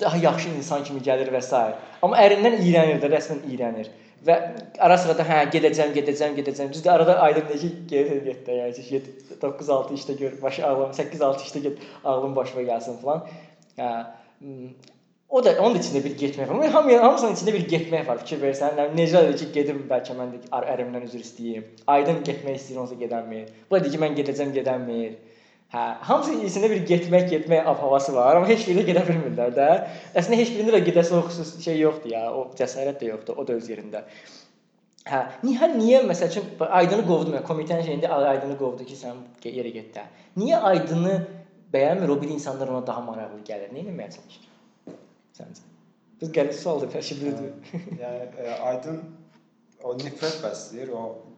S1: daha yaxşı insan kimi gəlir və s. Amma ərindən iyrənir də, rəsmən iyrənir. Və ara sıra da hə gedəcəm, gedəcəm, gedəcəm. Düzdür, arada aydın necə gedir getdə, yəni get 9-6 işdə gör, başı ağlım, 8-6 işdə get, ağlım başıma gəlsin falan. Hə. O da onun da içində bir getmək var. Hamı hamısının içində bir getmək var. Fikir versən, necə də ki, gedim bəlkə mən də ərimdən üzr istəyim. Aydın getmək istəyir, onsa gedəmir. Bu da deyir ki, mən gedəcəm, gedəmir. Hə, hamısı içində bir getmək, getmək havası var, amma heç birinə gedə bilmirlər də. Əslində heç birində də gedəsi o xüsusi şey yoxdur ya, o cəsarət də yoxdur, o da öz yerində. Hə, Nihal niyə məsəl üçün Aydını qovdu mən komitənin şeyində Aydını qovdu ki, sən yerə get də. Niyə Aydını bəyənmir o bir insanlar ona daha maraqlı gəlir? Nə etməyə çalışır? Səncə? Biz gəlir sualdır, fəşiblidir.
S2: Yəni e, Aydın o nifrət bəsləyir, o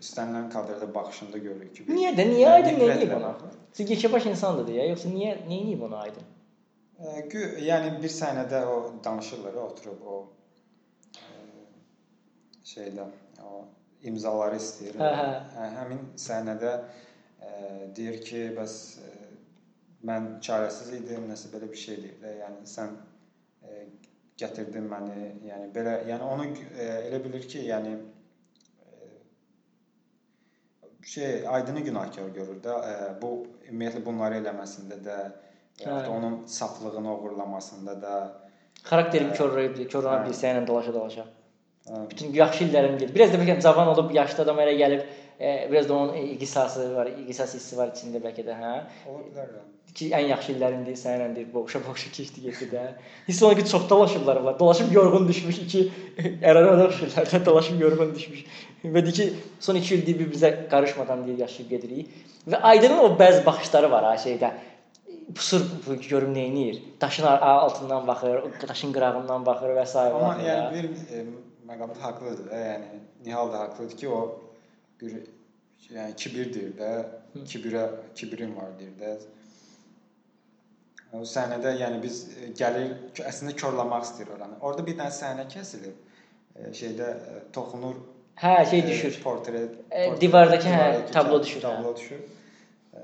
S2: istənilən kadrda baxışında görürük ki.
S1: Niyə də? Niyə Aydın nə edib ona? Çünki yekəbaş insandır deyə, yoxsa niyə nə edib ona Aydın?
S2: Gü, yəni bir səhnədə o danışırlar, oturub o ə, şeydə o imzaları istəyir.
S1: Hə, hə.
S2: hə həmin səhnədə ə, deyir ki, bəs ə, mən çarəsiz idim, nəsə belə bir şey deyir də. Yəni sən ə, gətirdin məni, yəni belə, yəni onu ə, elə bilir ki, yəni şey Aydını günahkar görür də. Bu ümumiyyətlə bunları eləməsində də ya da onun saflığını oğurlamasında da
S1: Xarakterim korlayıb, korlana bilsə ilə dalaşa-dalaşa.
S2: Hə.
S1: Bütün yaxşı illərim gedir. Biraz da bəlkə cavan olub, yaşlı adam elə gəlib, e, biraz da onun qisası var, qisas hissi var içində bəlkə də, hə?
S2: ola bilər.
S1: Ki ən yaxşı illərimdir, səninlə deyir, boğuşa-boğuşa keçdi getdi də. Hiss olunur ki, çox dalaşıblar onlar. Dolaşıb yorğun düşmüş iki ərara oxşurlar. Dolaşıb yorğun düşmüş. Və deyir ki, son 2 ildir bir-birimizə qarışmadan deyir yaşayıb gedirik. Və Aydının o bəzi baxışları var ha şeydə. Pusur görüm nə edir? Daşın altından baxır, daşın qırağından baxır və s.
S2: Amma yəni bir e, məqamda haqlıdır da, yəni Nihal da haqlıdır ki, o bir yəni kibirdir də, kibirə kibirin var deyir də. O səhnədə yəni biz e, gəlir əslində korlamaq istəyir oranı. Orada bir dənə səhnə kəsilir. E, şeydə e, toxunur
S1: Hə, şey düşür.
S2: Portret, portret
S1: divardakı, hə, tablo
S2: tab-
S1: düşür, hə.
S2: Tablo düşür. E,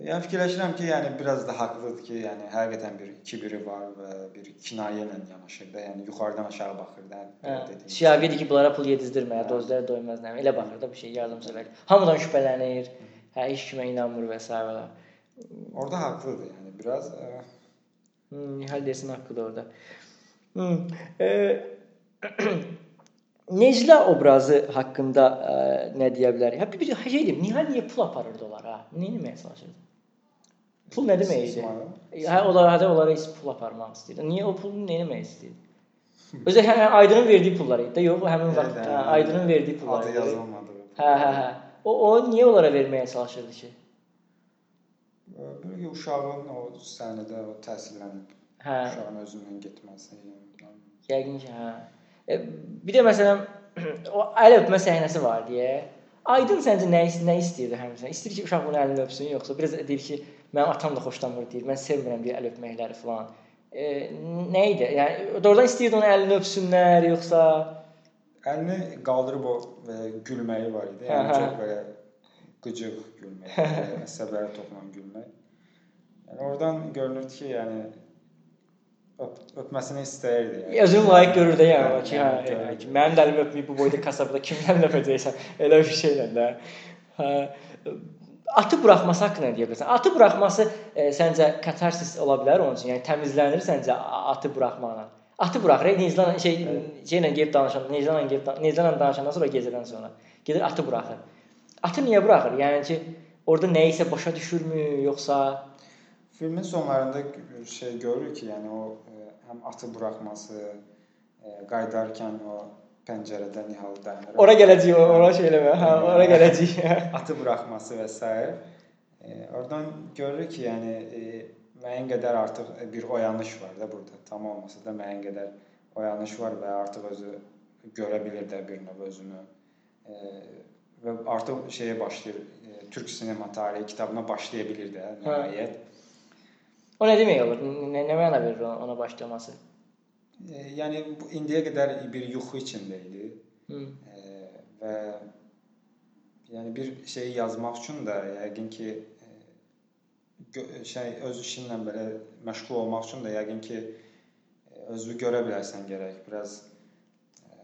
S2: Yəni fikirləşirəm ki, yəni biraz da haqlıdır ki, yəni həqiqətən bir kibiri var və bir kinayə ilə yanaşır da, yəni yuxarıdan aşağı baxır da.
S1: Hə,
S2: dediyim
S1: Şiavidir ki, bunlara pul yedizdirməyə, dozlara doymaz nə. Elə baxır da bu şey yardımsevər. Hamıdan şübhələnir. Hə, heç kimə inanmır və s.
S2: Orada haqlıdır yəni biraz e,
S1: Hmm, Nihal desin haqqıdır orada. Hmm. E, Necla obrazı haqqında e, nə deyə bilərik? Hə bir, bir şey deyim, Nihal niyə pul aparırdı onlara? Nə etməyə çalışırdı? Pul nə demək idi?
S2: istismar.
S1: Hə, onlar hə, onlara heç pul aparmaq istəyirdi. Niyə o pulu nə etmək istəyirdi? Özü hə, Aydının verdiyi pullar idi. də, Yox, o həmin vaxt hə, Aydının verdiyi pullar
S2: adı
S1: idi.
S2: yazılmadı.
S1: Hə, hə, hə. O o niyə onlara verməyə çalışırdı ki?
S2: Böyle uşağın o səhnədə o təsirlənib
S1: Hə,
S2: uşağın özündən getməsi. Yəni,
S1: yəqin ki, hə. E, bir də məsələn o əl öpmə səhnəsi var deyə. Aydın səncə nə nə istəyirdi həmişə? İstəyir ki, uşaq onun əlini öpsün, yoxsa biraz deyir ki, mənim atam da xoşlamır deyir. Mən sevmirəm deyir əl öpməkləri falan. E, nə idi? Yəni doğrudan istəyirdi onun əlini öpsünlər, yoxsa
S2: əlini qaldırıb o e, gülməyi var idi.
S1: Hə,
S2: Yəni
S1: hə.
S2: çox belə qıcıq gülmək, əsəblərə toxunan gülmək. Yəni oradan görünür ki, yəni öp, öpməsini istəyirdi. Yəni.
S1: özünü layiq görür də yəni o ki, hə,
S2: görür.
S1: yəni ki, mənim də əlimi öpməyib bu boyda kasabada kimdən öpəcəksən? Elə bir şeylə də. Hə. Atı buraxması haqqında nə deyə bilərsən? Atı buraxması e, səncə katarsis ola bilər onun üçün? Yəni təmizlənir səncə atı buraxmaqla? Atı buraxır, Necla şey şeylə gəlib danışan, Necla gəlib Necla danışandan sonra gecədən sonra gedir atı buraxır. Atı niyə buraxır? Yəni ki, orada nə isə başa düşürmü, yoxsa
S2: Filmin sonlarında şey görürük ki, yəni o e, həm atı buraxması, e, qayıdarkən o pəncərədən Nihal dayanır.
S1: ora gələcəyik, ora şey eləmə. Hə, ora gələcəyik.
S2: atı buraxması və s. E, oradan görürük ki, yəni e, müəyyən qədər artıq bir oyanış var da burada. Tam olmasa da müəyyən qədər oyanış var və artıq özü görə bilir də bir növ özünü. E, və artıq şeyə başlayır. E, Türk sinema tarihi kitabına başlaya bilir də nəhayət.
S1: O nə demək olur? Nə, nə məna verir ona başlaması?
S2: E, yəni bu indiyə qədər bir yuxu içində idi.
S1: Hı.
S2: E, və yəni bir şeyi yazmaq üçün də yəqin ki e, şey öz işinlə belə məşğul olmaq üçün də yəqin ki e, özünü görə bilərsən gərək. Biraz e,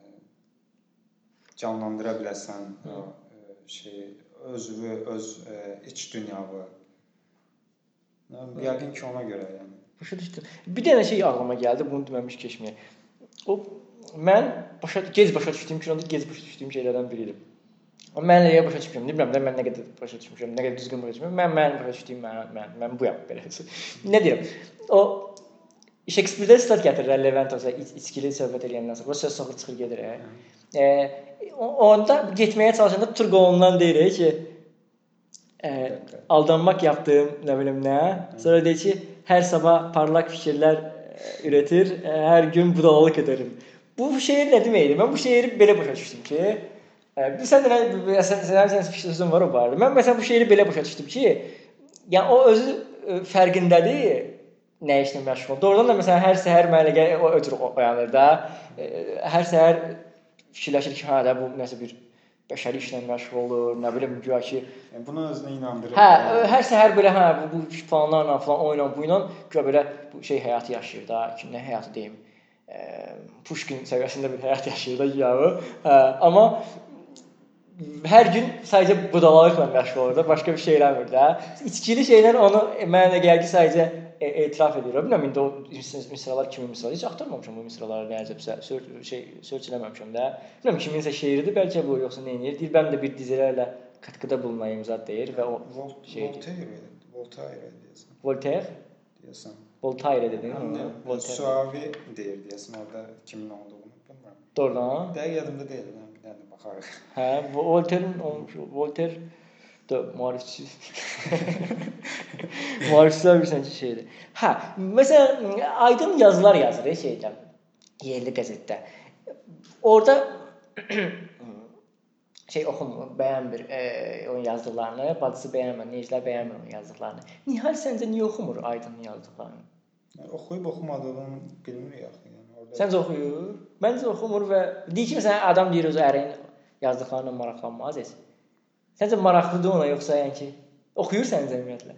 S2: canlandıra bilərsən o e, şey özünü, öz e, iç dünyanı. Yəqin ki ona görə yəni.
S1: Başa düşdüm. Bir dənə şey ağlıma gəldi, bunu deməmiş keçməyə. O mən başa gec başa düşdüyüm ki, onda gec başa düşdüyüm şeylərdən biridir. Amma mən nəyə başa düşmürəm, bilmirəm də mən nə qədər başa düşmüşəm, nə qədər düzgün başa düşmüşəm. Mən mən başa düşdüyüm mən mən mən buyam belə. nə deyirəm? O Shakespeare-də stat gətirir Levent olsa iç, içkili söhbət eləyəndən sonra o söz soxur çıxır gedir. E, e, o- onda getməyə çalışanda Turqolundan deyir ki, e, aldanmaq yaptığım nə bilim nə. Sonra deyir ki, hər sabah parlaq fikirlər e, üretir, e, hər gün budalalık ederim. Bu şeir nə deməkdir? Mən bu şeiri belə başa düşdüm ki, e, sən də sən sən sözün var o barədə. Mən məsələn bu şeiri belə başa düşdüm ki, yəni o özü e, fərqindədir nə işlə məşğul. Doğrudan da məsələn hər səhər mənə o ötür oyanır da. Hər səhər fikirləşir ki, hə də bu nəsə bir bəşəri işlə məşğul olur, nə bilim güya ki,
S2: yəni buna özünü inandırır.
S1: Hə, ə, hər səhər belə hə bu, bu falanlarla falan oynan bu ilə güya belə bu şey həyatı yaşayır da, ki nə həyatı deyim. Ə, Pushkin səviyyəsində bir həyat yaşayır da yağı. Hə, amma hər gün sadəcə budalalıqla məşğul olur da, başqa bir şey eləmir də. İçkili şeylər onu mənə gəlir ki, sadəcə e etiraf edir. Bilmirəm indi o misralar kimi misal heç axtarmamışam bu misraları nə əcəbsə şey search eləməmişəm də. Bilmirəm kiminsə şeiridir bəlkə bu yoxsa nə edir? Deyir mən də bir dizilərlə katkıda bulunayım zat deyir və o şey
S2: Voltaire, Voltaire deyəsən.
S1: Voltaire,
S2: Deyəsən.
S1: Voltaire dedin.
S2: Hə,
S1: Voltaire.
S2: Suavi deyir deyəsən orada kimin olduğunu bilmirəm.
S1: Doğrudan.
S2: Dəqiq yadımda deyil, dənə baxarıq.
S1: Hə, olmuş. Voltaire da maarifçi. Maarifçilər bilirsən ki, şeydir. Hə, məsələn, aydın yazılar yazır şeydən, yerli qəzetdə. Orda şey oxumur, bəyənmir e, onun yazdıqlarını, bacısı bəyənmir, necələr bəyənmir onun yazdıqlarını. Nihal səncə niyə oxumur Aydın yazdıqlarını?
S2: Yəni, oxuyub oxumadığını bilmirik axı. Yəni orada
S1: Səncə oxuyur? Məncə oxumur və deyir ki, məsələn, adam deyir öz ərin yazdıqlarına maraqlanmaz heç. Səncə maraqlıdır ona yoxsa yəni ki, oxuyur səncə ümumiyyətlə?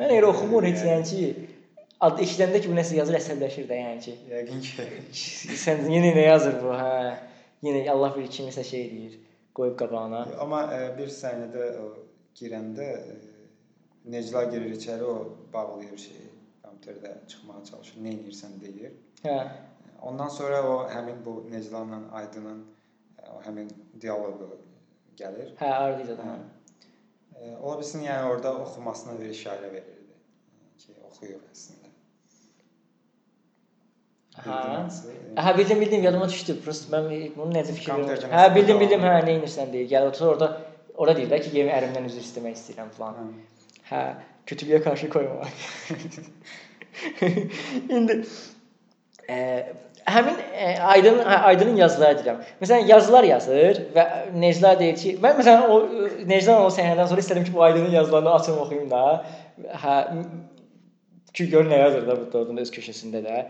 S1: Mən elə oxumur heç yəni ki, ad eşidəndə ki, bu nəsə yazır əsəbləşir də yəni ki.
S2: yəqin ki
S1: Sən yenə nə yazır bu, hə? Yenə Allah bilir kimisə şey deyir, qoyub qabağına.
S2: Amma e, bir səhnədə girəndə e, Necla girir içəri, o bağlayır şeyi. Kompüterdə çıxmağa çalışır. Nə edirsən deyir.
S1: Hə.
S2: Ondan sonra o həmin bu Necla ilə Aydının həmin dialoqu gəlir.
S1: Hə, ardıcı da.
S2: E, Ola bilsin yəni orada oxumasına bir işarə verirdi. Ki, oxuyur əslində.
S1: Hə. Hə, bildim, bildim, yadıma düşdü. Prosta mən bunu necə fikir
S2: cəmiyyətində
S1: Hə, bildim, bildim, hə, nə edirsən deyir. Gəl otur orada. Orada deyir də ki, yemin ərimdən üzr istəmək istəyirəm falan.
S2: Hə.
S1: Hə, kötülüyə qarşı qoymamaq. İndi e, həmin e, Aydın hə, Aydının yazıları deyirəm. Məsələn, yazılar yazır və Necla deyir ki, mən məsələn o e, Necla o səhnədən sonra istədim ki, bu Aydının yazılarını açım oxuyum da. Hə, ki gör nə yazır da bu orada öz köşəsində də.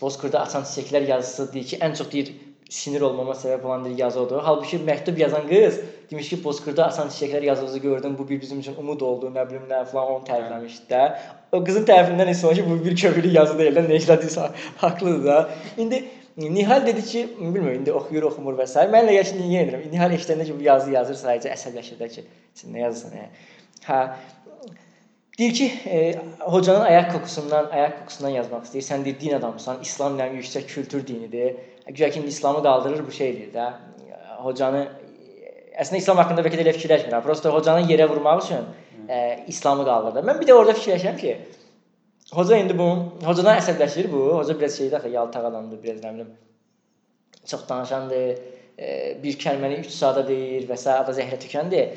S1: Bozkırda açan çiçəklər yazısı deyir ki, ən çox deyir sinir olmama səbəb olan bir yazı odur. Halbuki məktub yazan qız demiş ki, Bozkırda açan çiçəklər yazısı gördüm. Bu bir bizim üçün umud oldu, nə bilim nə falan onu tərifləmişdi də. O qızın tərifindən heç ki, bu bir kövrülü yazı deyil də, Necla deyirsə haqlıdır da. İndi Nihal dedi ki, bilmirəm indi oxuyur, oxumur və s. Mən elə ki, niyə edirəm? Nihal eşidəndə ki, bu yazı yazır, sadəcə əsəbləşir də ki, sən nə yazırsan yəni. Hə. Deyir ki, e, hocanın ayaq kokusundan, ayaq kokusundan yazmaq istəyir. Sən deyir din adamısan, İslam nə yüksək kültür dinidir. Güya ki, İslamı qaldırır bu şeydir də. Hocanı əslində İslam haqqında bəlkə də elə fikirləşmirəm. Prosta hocanı yerə vurmaq üçün e, İslamı qaldırır. Mən bir də orada fikirləşirəm ki, hoca indi bu hocadan əsəbləşir bu. Hoca biraz şeydir axı yaltaq adamdır, biraz nə bilim çox danışandır. E, bir kəlməni 3 saata deyir və s. ada zəhrə tökəndir.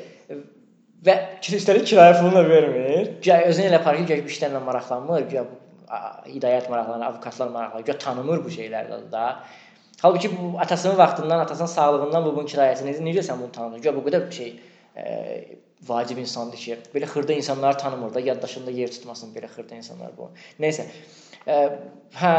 S1: Və üstəlik kirayə pulunu da vermir. Güya özünü elə aparır ki, bu işlərlə maraqlanmır, a- hidayət maraqlanır, avokatlar maraqlanır, güya tanımır bu şeylərdə da. Halbuki bu atasının vaxtından, atasının sağlığından bu bunun kirayəsini necə sən bunu tanıyırsan? Güya bu qədər şey e, vacib insandır ki, belə xırda insanları tanımır da, yaddaşında yer tutmasın belə xırda insanlar bu. Nəysə. E, hə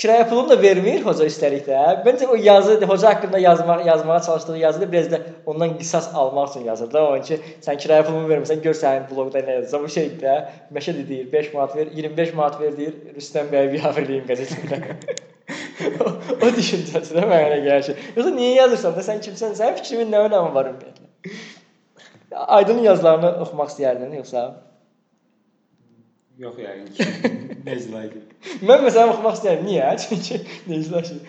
S1: kirayə pulunu da vermir hoca üstəlik də. Məncə o yazı hoca haqqında yazmaq, yazmağa çalışdığı yazıda biraz da ondan qisas almaq üçün yazır da. Onun ki, sən kirayə pulunu vermirsən, gör sənin bloqda nə yazır. Bu şeydir də. Məşədi deyir, 5 manat ver, 25 manat ver deyir. Rüstəm bəy bir haberliyim qəzetində. o, o düşüncəsi də mənə gəlir yoxsa niyə yazırsan da sən kimsən? Sənin fikrimin nə önəmi var ümumiyyətlə? Aydın yazılarını oxumaq istəyərdin yoxsa?
S2: Yox yəqin ki. Necla idi.
S1: Mən məsələn oxumaq istəyirəm. Niyə? Çünki necələşir.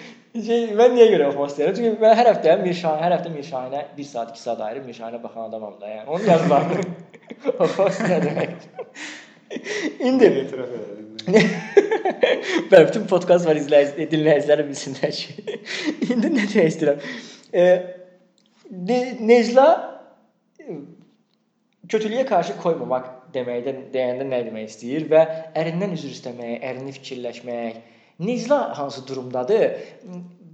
S1: Şey, mən niyə görə oxumaq istəyirəm? Çünki mən hər həftə Mirşahin, hər həftə Mirşahinə 1 saat, 2 saat ayırıb Mirşahinə baxan adamam da. Yəni onun yazılarını oxumaq istəyirəm. İndi
S2: etiraf edelim.
S1: Bəli, bütün podkast var izləyici, dinləyicilər bilsinlər ki. İndi nə demək istəyirəm? E, Ne- Necla kötülüyə qarşı qoymamaq deməkdə deyəndə nə demək istəyir və ərindən üzr istəmək, ərini fikirləşmək. Necla hansı durumdadır?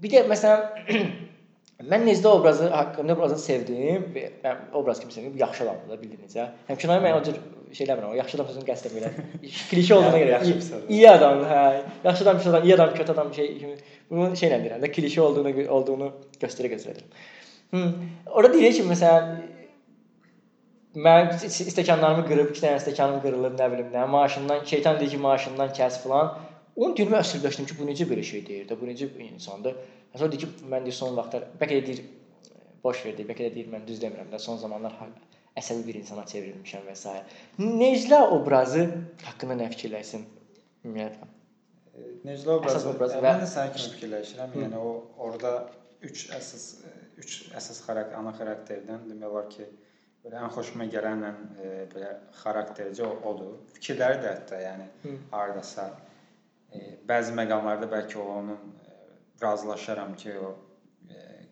S1: Bir də məsələn mən Necla obrazı haqqında obrazını sevdim. Mən obraz kimi sevdim. Yaxşı adamdır da bildiyiniz necə. Həm kinoya mən o cür şey eləmirəm. O yaxşı adam sözünü qəsd etmirəm. Klişe olduğuna görə.
S2: Yaxşı adam.
S1: İyi adam, hə. Yaxşı adam, pis adam, iyi adam, kötü adam şey kimi. Bunu şeylə deyirəm də, klişe olduğunu olduğunu göstərə göstərir. Hı. Orada deyir ki, məsələn mən stəkanlarımı qırıb, 2 dənə stəkanım qırılıb, nə bilim nə, maaşımdan şeytan deyir ki, maaşımdan kəs filan. Onun dilmə əsirləşdim ki, bu necə belə şey deyir də, bu necə bir insandır. Sonra deyir ki, mən deyir son vaxtlar bəlkə də deyir boş ver deyib, bəlkə də deyir mən düz demirəm də, son zamanlar əsəbi bir insana çevrilmişəm və s. Necla obrazı haqqında nə fikirləşirsən ümumiyyətlə?
S2: Necla obrazı, obrazı və... mən də sənin kimi fikirləşirəm. Yəni o orada 3 əsas 3 əsas xarakter, ana xarakterdən demək olar ki, belə ən xoşuma gələnlə e, belə xaraktercə odur. Fikirləri də hətta yəni Hı. hardasa e, bəzi məqamlarda bəlkə onun e, razılaşaram ki, o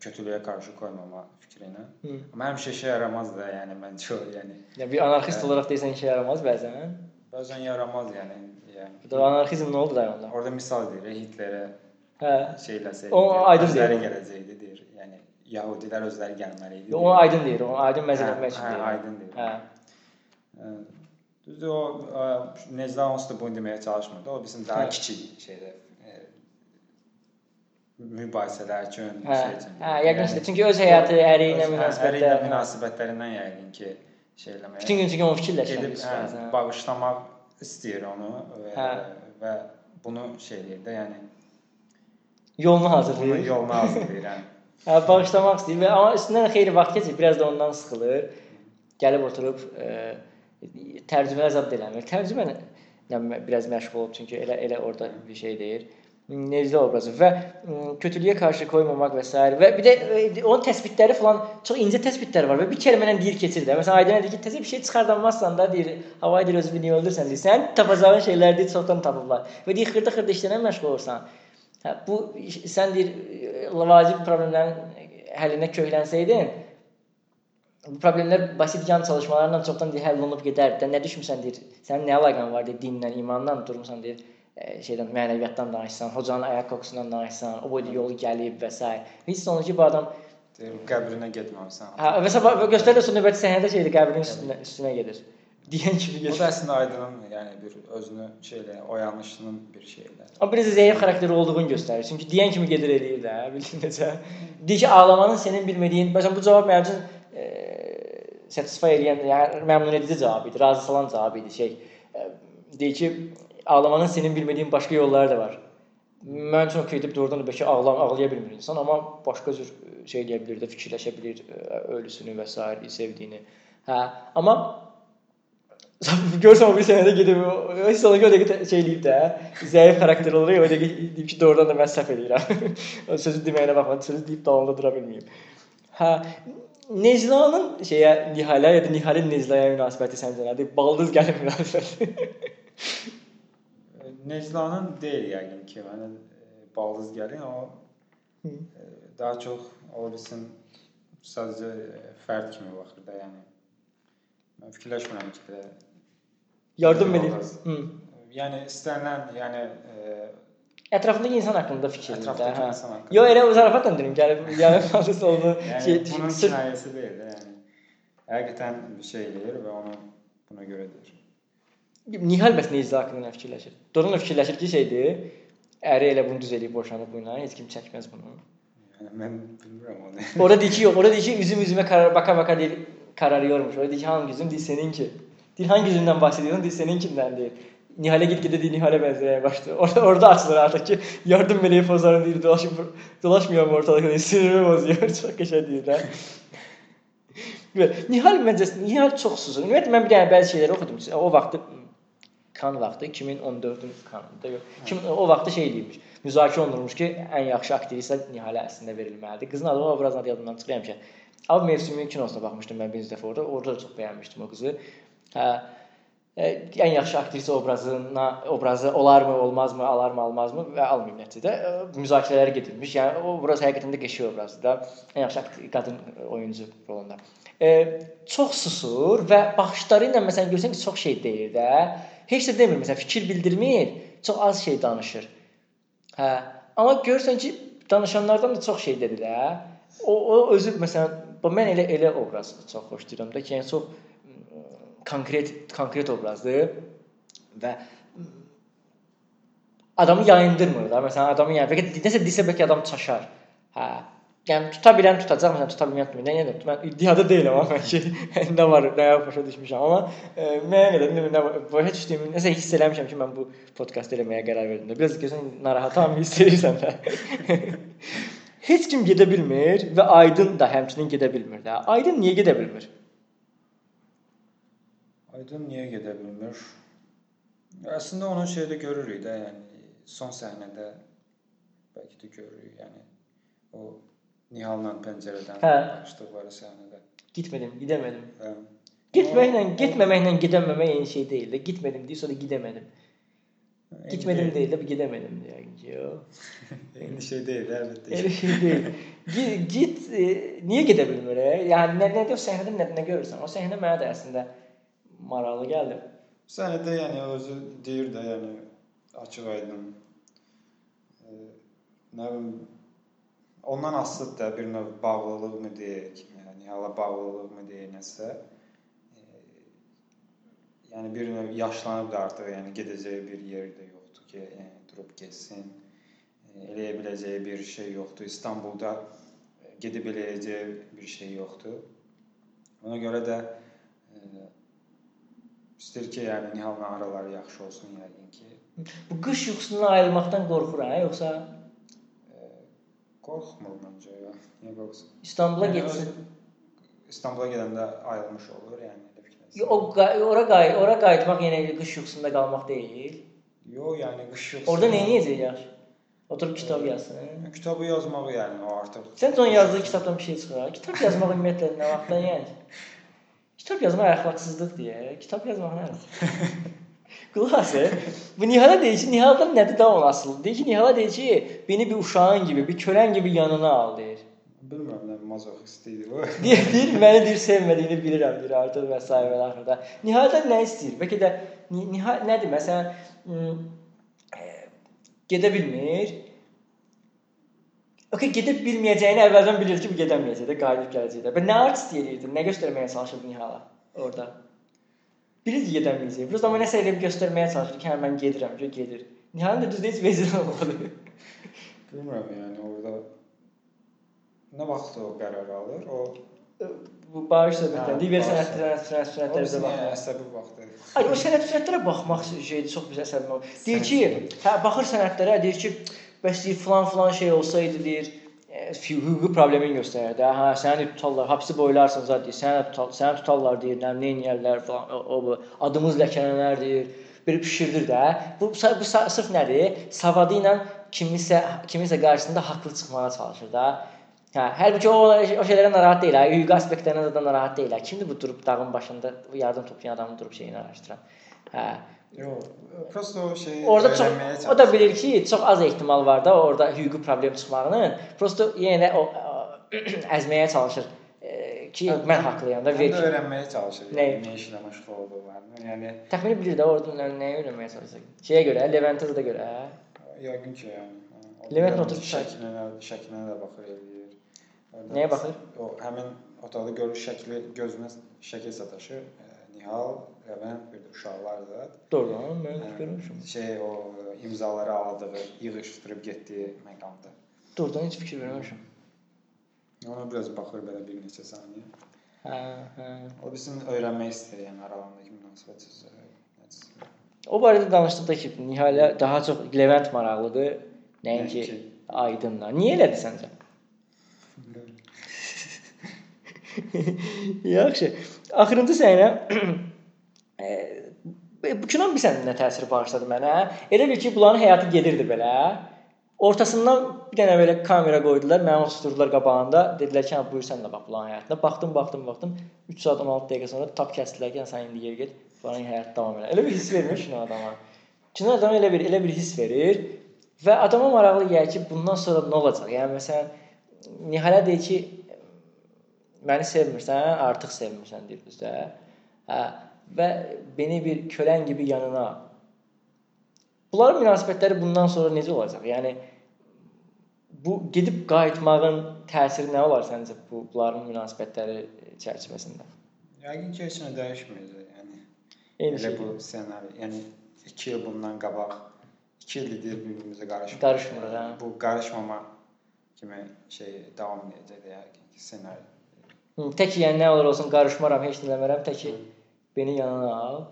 S2: e, kötülüyə qarşı qoymama fikrinə. Hı. Amma həmişə işə yaramaz da, yəni məncə o, yəni.
S1: Ya bir anarxist e, olaraq desən işə yaramaz bəzən.
S2: Bəzən yaramaz yəni. Yəni.
S1: Bu anarxizm nə oldu da onda?
S2: Orada misal deyir, Hitlerə
S1: Hə.
S2: Şeyləsə.
S1: O aydın deyir.
S2: gələcəkdi deyir. Yəni Yahudilər özləri gəlməli idi.
S1: O aydın deyir. O aydın məzəl etmək üçün
S2: deyir. Hə, aydın deyir. Hə. Düzdür o Necla onsuz da bunu deməyə çalışmırdı. O bizim daha hə. kiçik şeydə mübahisələr üçün,
S1: hə, şey üçün. Hə, yəqin ki, çünki öz həyatı, əri ilə münasibətləri,
S2: əri ilə münasibətlərindən yəqin ki, şey eləməyə.
S1: Bütün gün çünki onu fikirləşir.
S2: Gedib hə, bağışlamaq istəyir onu və, hə. və bunu şey eləyir də, yəni
S1: yolunu hazırlayır.
S2: Yolunu hazırlayır.
S1: hə, bağışlamaq istəyir və amma üstündən xeyli vaxt keçir, biraz da ondan sıxılır. Gəlib oturub e, tərcüməyə zad eləmir. Tərcümə ilə biraz məşğul olub çünki elə elə orada bir şey deyir. Necə obrazı və kötülüyə qarşı qoymamaq və s. və bir də e, onun təsbitləri falan çox incə təsbitlər var və bir kəlmə ilə deyir keçir də. Məsələn, Aydın deyir ki, təzə bir şey çıxardanmazsan da deyir, havayı deyir özünü niyə öldürsən deyir. Sən tapacağın şeyləri deyir çoxdan tapıblar. Və deyir xırda-xırda işlərlə məşğul olursan. Hə, bu sən deyir vacib problemlərin həllinə köklənsəydin, bu problemlər basit yan çalışmalarla çoxdan deyir həll olunub gedərdi. Də nə düşmüsən deyir. Sənin nə əlaqən var deyir dinlə, imanla durmusan deyir şeydən mənəviyyatdan danışsan, hocanın ayaq kokusundan danışsan, o boyda yolu gəlib və s. Hiss olunur ki, bu adam
S2: qəbrinə getməmisən.
S1: Hə, və səbəb göstərir sonra növbəti səhnədə şeydir, qəbrinin üstünə, üstünə gedir deyən kimi
S2: gəlir. Bu da əslində Aydının yəni bir özünü şeylə oyanışının bir şeylə.
S1: Amma biraz zəif xarakteri olduğunu göstərir. Çünki deyən kimi gedir eləyir də, bildin necə? Deyir ki, ağlamanın sənin bilmədiyin, məsələn bu cavab mənim üçün e, satisfy edən, yəni məmnun edici cavab idi, razı salan cavab idi şey. E, deyir ki, ağlamanın sənin bilmədiyin başqa yolları da var. Mən üçün okeydir, doğrudan da bəlkə ağlam ağlaya bilmir insan, amma başqa cür şey eləyə bilər də, fikirləşə bilər ölüsünü və s. sevdiyini. Hə, amma Görsən o bir sənədə gedib hiss olunur ki, o dəqiqə şey eləyib də, zəif xarakter olur ya, o dəqiqə deyib ki, doğrudan da mən səhv eləyirəm. o sözü deməyinə baxma, sözü deyib dalında dura bilməyim. Hə, Neclanın şeyə Nihalə ya da Nihalin Neclaya münasibəti səncə nədir? Baldız gəlin münasibəti.
S2: Neclanın deyil yəqin ki, mənə e, baldız gəlin, o Hı. E, daha çox ola bilsin sadəcə e, fərd kimi baxır da, yəni. Mən fikirləşmirəm ki,
S1: yardım edir.
S2: Yəni istənilən, yəni e,
S1: ətrafındakı insan haqqında fikirdir.
S2: Ətrafındakı hə. insan haqqında.
S1: Yo, elə zarafatla deyirəm, gəlib gəlib hansı onu
S2: yəni, şey bunun kinayəsi deyil də, yəni. Həqiqətən bir şey eləyir və onu buna görə deyir.
S1: Nihal bəs Necla haqqında nə fikirləşir? Doğrudan da fikirləşir ki, şeydir. Əri elə bunu düz eləyib boşanıb bununla, heç kim çəkməz bunu.
S2: Yəni mən bilmirəm onu.
S1: orada deyir ki, yox, orada deyir ki, üzüm üzümə karar baka baka deyir, kararıyormuş. Orada deyir ki, hangi üzüm? Deyir seninki. Deyir hangi üzümdən bahsediyorsun? Deyir seninkindən deyir. Nihal'e gitgide değil Nihal'e benzemeye başladı. Orada, orada açılır artık ki yardım meleği pozlarını değil dolaşıp dolaşmıyor mu ortalıkta sinirimi bozuyor. Çok qəşəng deyirlər. Nihal məncə Nihal çox susur. Ümumiyyətlə mən bir dənə bəzi şeyləri oxudum. O vaxtı kan vaxtı 2014-ün kanında yox. 2000 o vaxtı şey deyilmiş. Müzakirə olunurmuş ki, ən yaxşı aktrisa Nihalə əslində verilməlidir. Qızın adı obrazın adı yadımdan çıxır həmişə. Av mövsümü kinosuna baxmışdım mən birinci dəfə orada. Orada da çox bəyənmişdim o qızı. Hə, ən yaxşı aktrisa obrazına obrazı olarmı, olmazmı, alarmı, almazmı və almayım nəticədə müzakirələr gedilmiş. Yəni o obraz həqiqətən də qəşəng obrazdır da. Ən yaxşı qadın oyuncu rolunda. E, çox susur və baxışları ilə məsələn görsən ki, çox şey deyir də. Heç nə demir, məsələn, fikir bildirmir, çox az şey danışır. Hə, amma görürsən ki, danışanlardan da çox şey dedi də. O, o özü məsələn, mən elə elə obraz çox xoşlayıram da ki, yəni çox konkret konkret obrazdır və adamı yayındırmır da. Məsələn, adamı yəni bəlkə nəsə desə bəlkə adam çaşar. Hə. Yəni tuta bilən tutacaq, məsələn, tuta bilməyən tutmayacaq. Yəni mən iddiada deyiləm amma ki, nə var, nə başa düşmüşəm. Amma e, mənə qədər nə, nə başa düşdüyüm, nəsə hiss eləmişəm ki, mən bu podkast eləməyə qərar verdim də. Biraz gözün narahatam hiss edirsən də. heç kim gedə bilmir və Aydın da həmçinin gedə bilmir də. Aydın niyə gedə bilmir?
S2: Aydın niyə gedə bilmir? Əslində onu şeydə görürük də, yəni son səhnədə bəlkə də görürük, yəni o Nihalla pəncərədən
S1: Hə.
S2: başladıqları səhnədə.
S1: Getmədim, gedəmədim.
S2: Hə.
S1: Getməklə, getməməklə gedəməmək eyni şey deyil də. Getmədim deyir, sonra gedəmədim. Getmədim deyil də, gedəmədim yəqin ki. yox.
S2: Eyni şey deyil, əlbəttə.
S1: Elə şey deyil. Git, git e, niyə gedə bilmir? Yəni nə nə o səhnədə nə, nə görürsən? O səhnə mənə də əslində maraqlı gəldi.
S2: Səhnədə yəni özü deyir də, yəni açıq-aydın e, nə bilim ondan asılıdır da bir növ bağlılıq mı deyək, yəni hala bağlılıq mı deyək nəsə. E, yəni bir növ yaşlanıb da artıq, yəni gedəcəyi bir yer də yoxdur ki, yəni durub getsin. E, eləyə biləcəyi bir şey yoxdur. İstanbulda e, gedib eləyəcəyi bir şey yoxdur. Ona görə də e, istəyir ki, yəni Nihalla araları yaxşı olsun yəqin ki.
S1: Bu qış yuxusundan ayrılmaqdan qorxur hə, yoxsa
S2: Qorxmur məncə ya. Niyə qorxsun?
S1: İstanbula
S2: Yəni,
S1: getsin?
S2: İstanbula gedəndə ayrılmış olur, yəni elə fikirləşirəm.
S1: Yo, O ora qay, ora qayıtmaq yenə elə qış yuxusunda qalmaq deyil.
S2: Yox, yəni qış yox.
S1: Orda nə edəcək yaxşı? Oturub kitab yazsın.
S2: Kitabı yazmağı yəni o artıq.
S1: Sən onun yazdığı kitabdan bir şey çıxar. Kitab yazmaq ümumiyyətlə nə vaxtdan yəni? Kitab yazmaq əxlaqsızlıq deyə. Kitab yazmaq nədir? As. Bu Nihala deyir ki, Nihaldan nədir da onun asılı? Deyir ki, Nihala deyir ki, beni bir uşağın gibi, bir kölen gibi yanına al deyir.
S2: Bilmirəm nə mazoxist idi o.
S1: Deyir, deyir məni deyir sevmədiyini bilirəm deyir artıq və s. və axırda. Nihaldan nə istəyir? Bəlkə də Ni- Nihal nədir? Məsələn, e, gedə bilmir. Okay, gedib bilməyəcəyini əvvəldən bilir ki, bu gedəməyəcək də, qayıdıb gələcək də. Və nə artist eləyirdi? Nə göstərməyə çalışırdı Nihala orada? Bilir ki, gedəməyəcək. Prosta amma nəsə eləyib göstərməyə çalışır ki, hə mən gedirəm, ki, gedir. Nihalın da düzdür heç vezir olmadı.
S2: Bilmirəm yəni orada nə vaxt o qərar alır? O
S1: bu bağış söhbətləri,
S2: Hə,
S1: digər sənətlərə, sənət sənətlərə
S2: yəni əsəbi vaxtı.
S1: Ay o sənət sənətlərə baxmaq şeydir, çox bizə səbəb olur. Deyir ki, hə baxır sənətlərə, deyir ki, bəs deyir filan filan şey olsaydı deyir, hüquqi problemin göstərir də. Hə, səni tutarlar, hapsi boylarsın zət deyir. Səni tutar, səni tutarlar deyir, nə edərlər falan. O, o bu adımız ləkələnər deyir. Bir pişirdir də. Bu bu sa- sırf nədir? Savadı ilə kimisə kimisə qarşısında haqlı çıxmağa çalışır da. Hə, halbuki o o şeylərə narahat deyil, ha, hüquqi aspektlərinə də narahat deyil. ha. Kimdir bu durub dağın başında yardım toplayan adamın durub şeyini araşdıran? Hə.
S2: Yox, prosta o şey
S1: Orada çox o da bilir ki, çox az ehtimal var da orada hüquqi problem çıxmağının. Prosta yenə də o əzməyə çalışır e, ki,
S2: Hə,
S1: mən haqlıyam da ver. ki-
S2: öyrənməyə çalışır.
S1: Nə?
S2: Yəni nə işlə məşğul olduqlarını. Yəni
S1: Təxmini bilir də orada nə, nəyə öyrənməyə çalışır. Şeyə görə, Leventə də görə.
S2: yəqin ki, yəni.
S1: Levent oturub
S2: şəklinə, şəklinə də baxır eləyir.
S1: Nəyə baxır?
S2: O həmin otaqda görür şəkli gözünə şəkil sataşır. E, Nihal, Levent bir də uşaqlar da.
S1: Doğrudan mən görmüşəm.
S2: Şey o imzaları aldığı, yığışdırıb getdiyi məqamda.
S1: Doğrudan heç fikir verməmişəm.
S2: Ona biraz baxır belə bir neçə saniyə.
S1: Hə, hə.
S2: O bizim öyrənmək istəyir, yəni aralarındakı münasibət nəticəsində.
S1: O barədə danışdıqda ki, Nihalə daha çox Levent maraqlıdır, Nəinki. Aydınla. Niyə elədi səncə? Yaxşı. Axırıncı səhnə e, bu kinonun bir səhnə təsiri bağışladı mənə. Elə bil ki, bunların həyatı gedirdi belə. Ortasından bir dənə belə kamera qoydular, məni oturtdular qabağında. Dedilər ki, "Hə, buyur sən də bax bunların həyatına." Baxdım, baxdım, baxdım. 3 saat 16 dəqiqə sonra tap kəsdilər ki, "Hə, sən indi yer get, bunların həyatı davam elə." Elə bir hiss vermir kino adama. Kino adama elə bir elə bir hiss verir və adama maraqlı gəlir ki, bundan sonra nə olacaq? Yəni məsələn Nihalə deyir ki, məni sevmirsən, artıq sevmirsən deyir bizə. Hə, və beni bir kölən kimi yanına. Bunların münasibətləri bundan sonra necə olacaq? Yəni bu gedib qayıtmağın təsiri nə olar səncə bu bunların münasibətləri çərçivəsində?
S2: Yəqin ki, heç nə dəyişməyəcək. Yəni
S1: Eyni
S2: elə
S1: şey.
S2: bu ssenari, yəni 2 il bundan qabaq 2 ildir bir-birimizə qarışmırıq.
S1: Qarışmırıq, hə.
S2: Bu qarışmama kimi şey davam edəcək də yəqin ki, ssenari.
S1: Hı, Tək yəni nə olur olsun qarışmaram, heç nə eləmərəm, tək ki beni yanına al.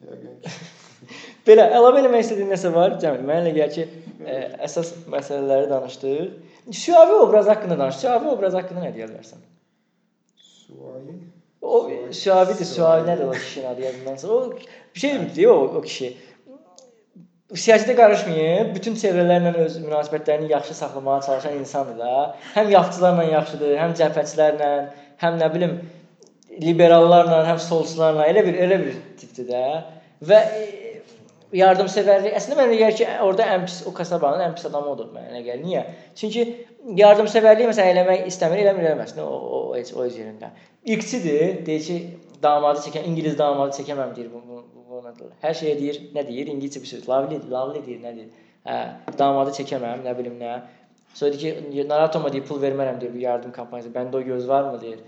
S1: Belə əlavə eləmək istədiyin nəsə var? Cəmil, mənə elə gəlir ki, ə, əsas məsələləri danışdıq. Şüavi obraz haqqında danış. Şüavi obraz haqqında nə deyə bilərsən?
S2: Suayı.
S1: O Şüavidir, Şüavi nədir o kişinin adı yadımdan çıxır. O bir şey deyir o, o kişi. Siyasətə qarışmayıb, bütün çevrələrlə öz münasibətlərini yaxşı saxlamağa çalışan insandır da. Həm yaxçılarla yaxşıdır, həm cəbhəçilərlə, həm nə bilim liberallarla, həm solçularla elə bir elə bir tipdir də. Və e, yardımsevərlik əslində mənə elə gəlir ki, orada ən pis o kasabanın ən pis adamı odur mənə gəlir. Niyə? Çünki yardımsevərliyi məsələn eləmək istəmir, eləmir eləməsin. O o o o yerində. İlkçidir, deyir ki, damadı çəkən İngilis damadı çəkəməm deyir bu bu, bu, bu nədir? Hər şeyə deyir, nə deyir? İngiliscə bir söz. Lovely, lovely deyir, nə deyir? Hə, damadı çəkəməm, nə bilim nə. Deyir ki, narahat olma deyir, pul vermərəm deyir bu yardım kampaniyasına. Bəndə o göz varmı deyir.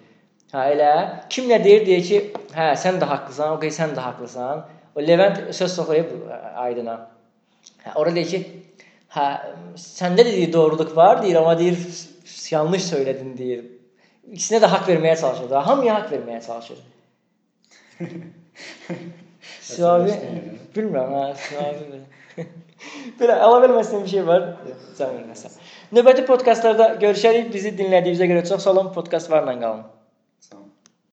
S1: Hə elə. Kim nə deyir? Deyir ki, hə sən də haqlısan, okey sən də haqlısan. O Levent söz soxuyub Aydına. Hə, orada deyir ki, hə səndə də deyir doğruluq var, deyir, amma deyir yanlış söylədin deyir. İkisinə də haqq verməyə çalışır. Da. Hamıya haqq verməyə çalışır. Suavi bilmirəm, hə, suavi. Belə əlavə istədiyim bir şey var. Cəmil nəsə. Növbəti podkastlarda görüşərik. Bizi dinlədiyinizə görə çox sağ olun. Podkast varla qalın.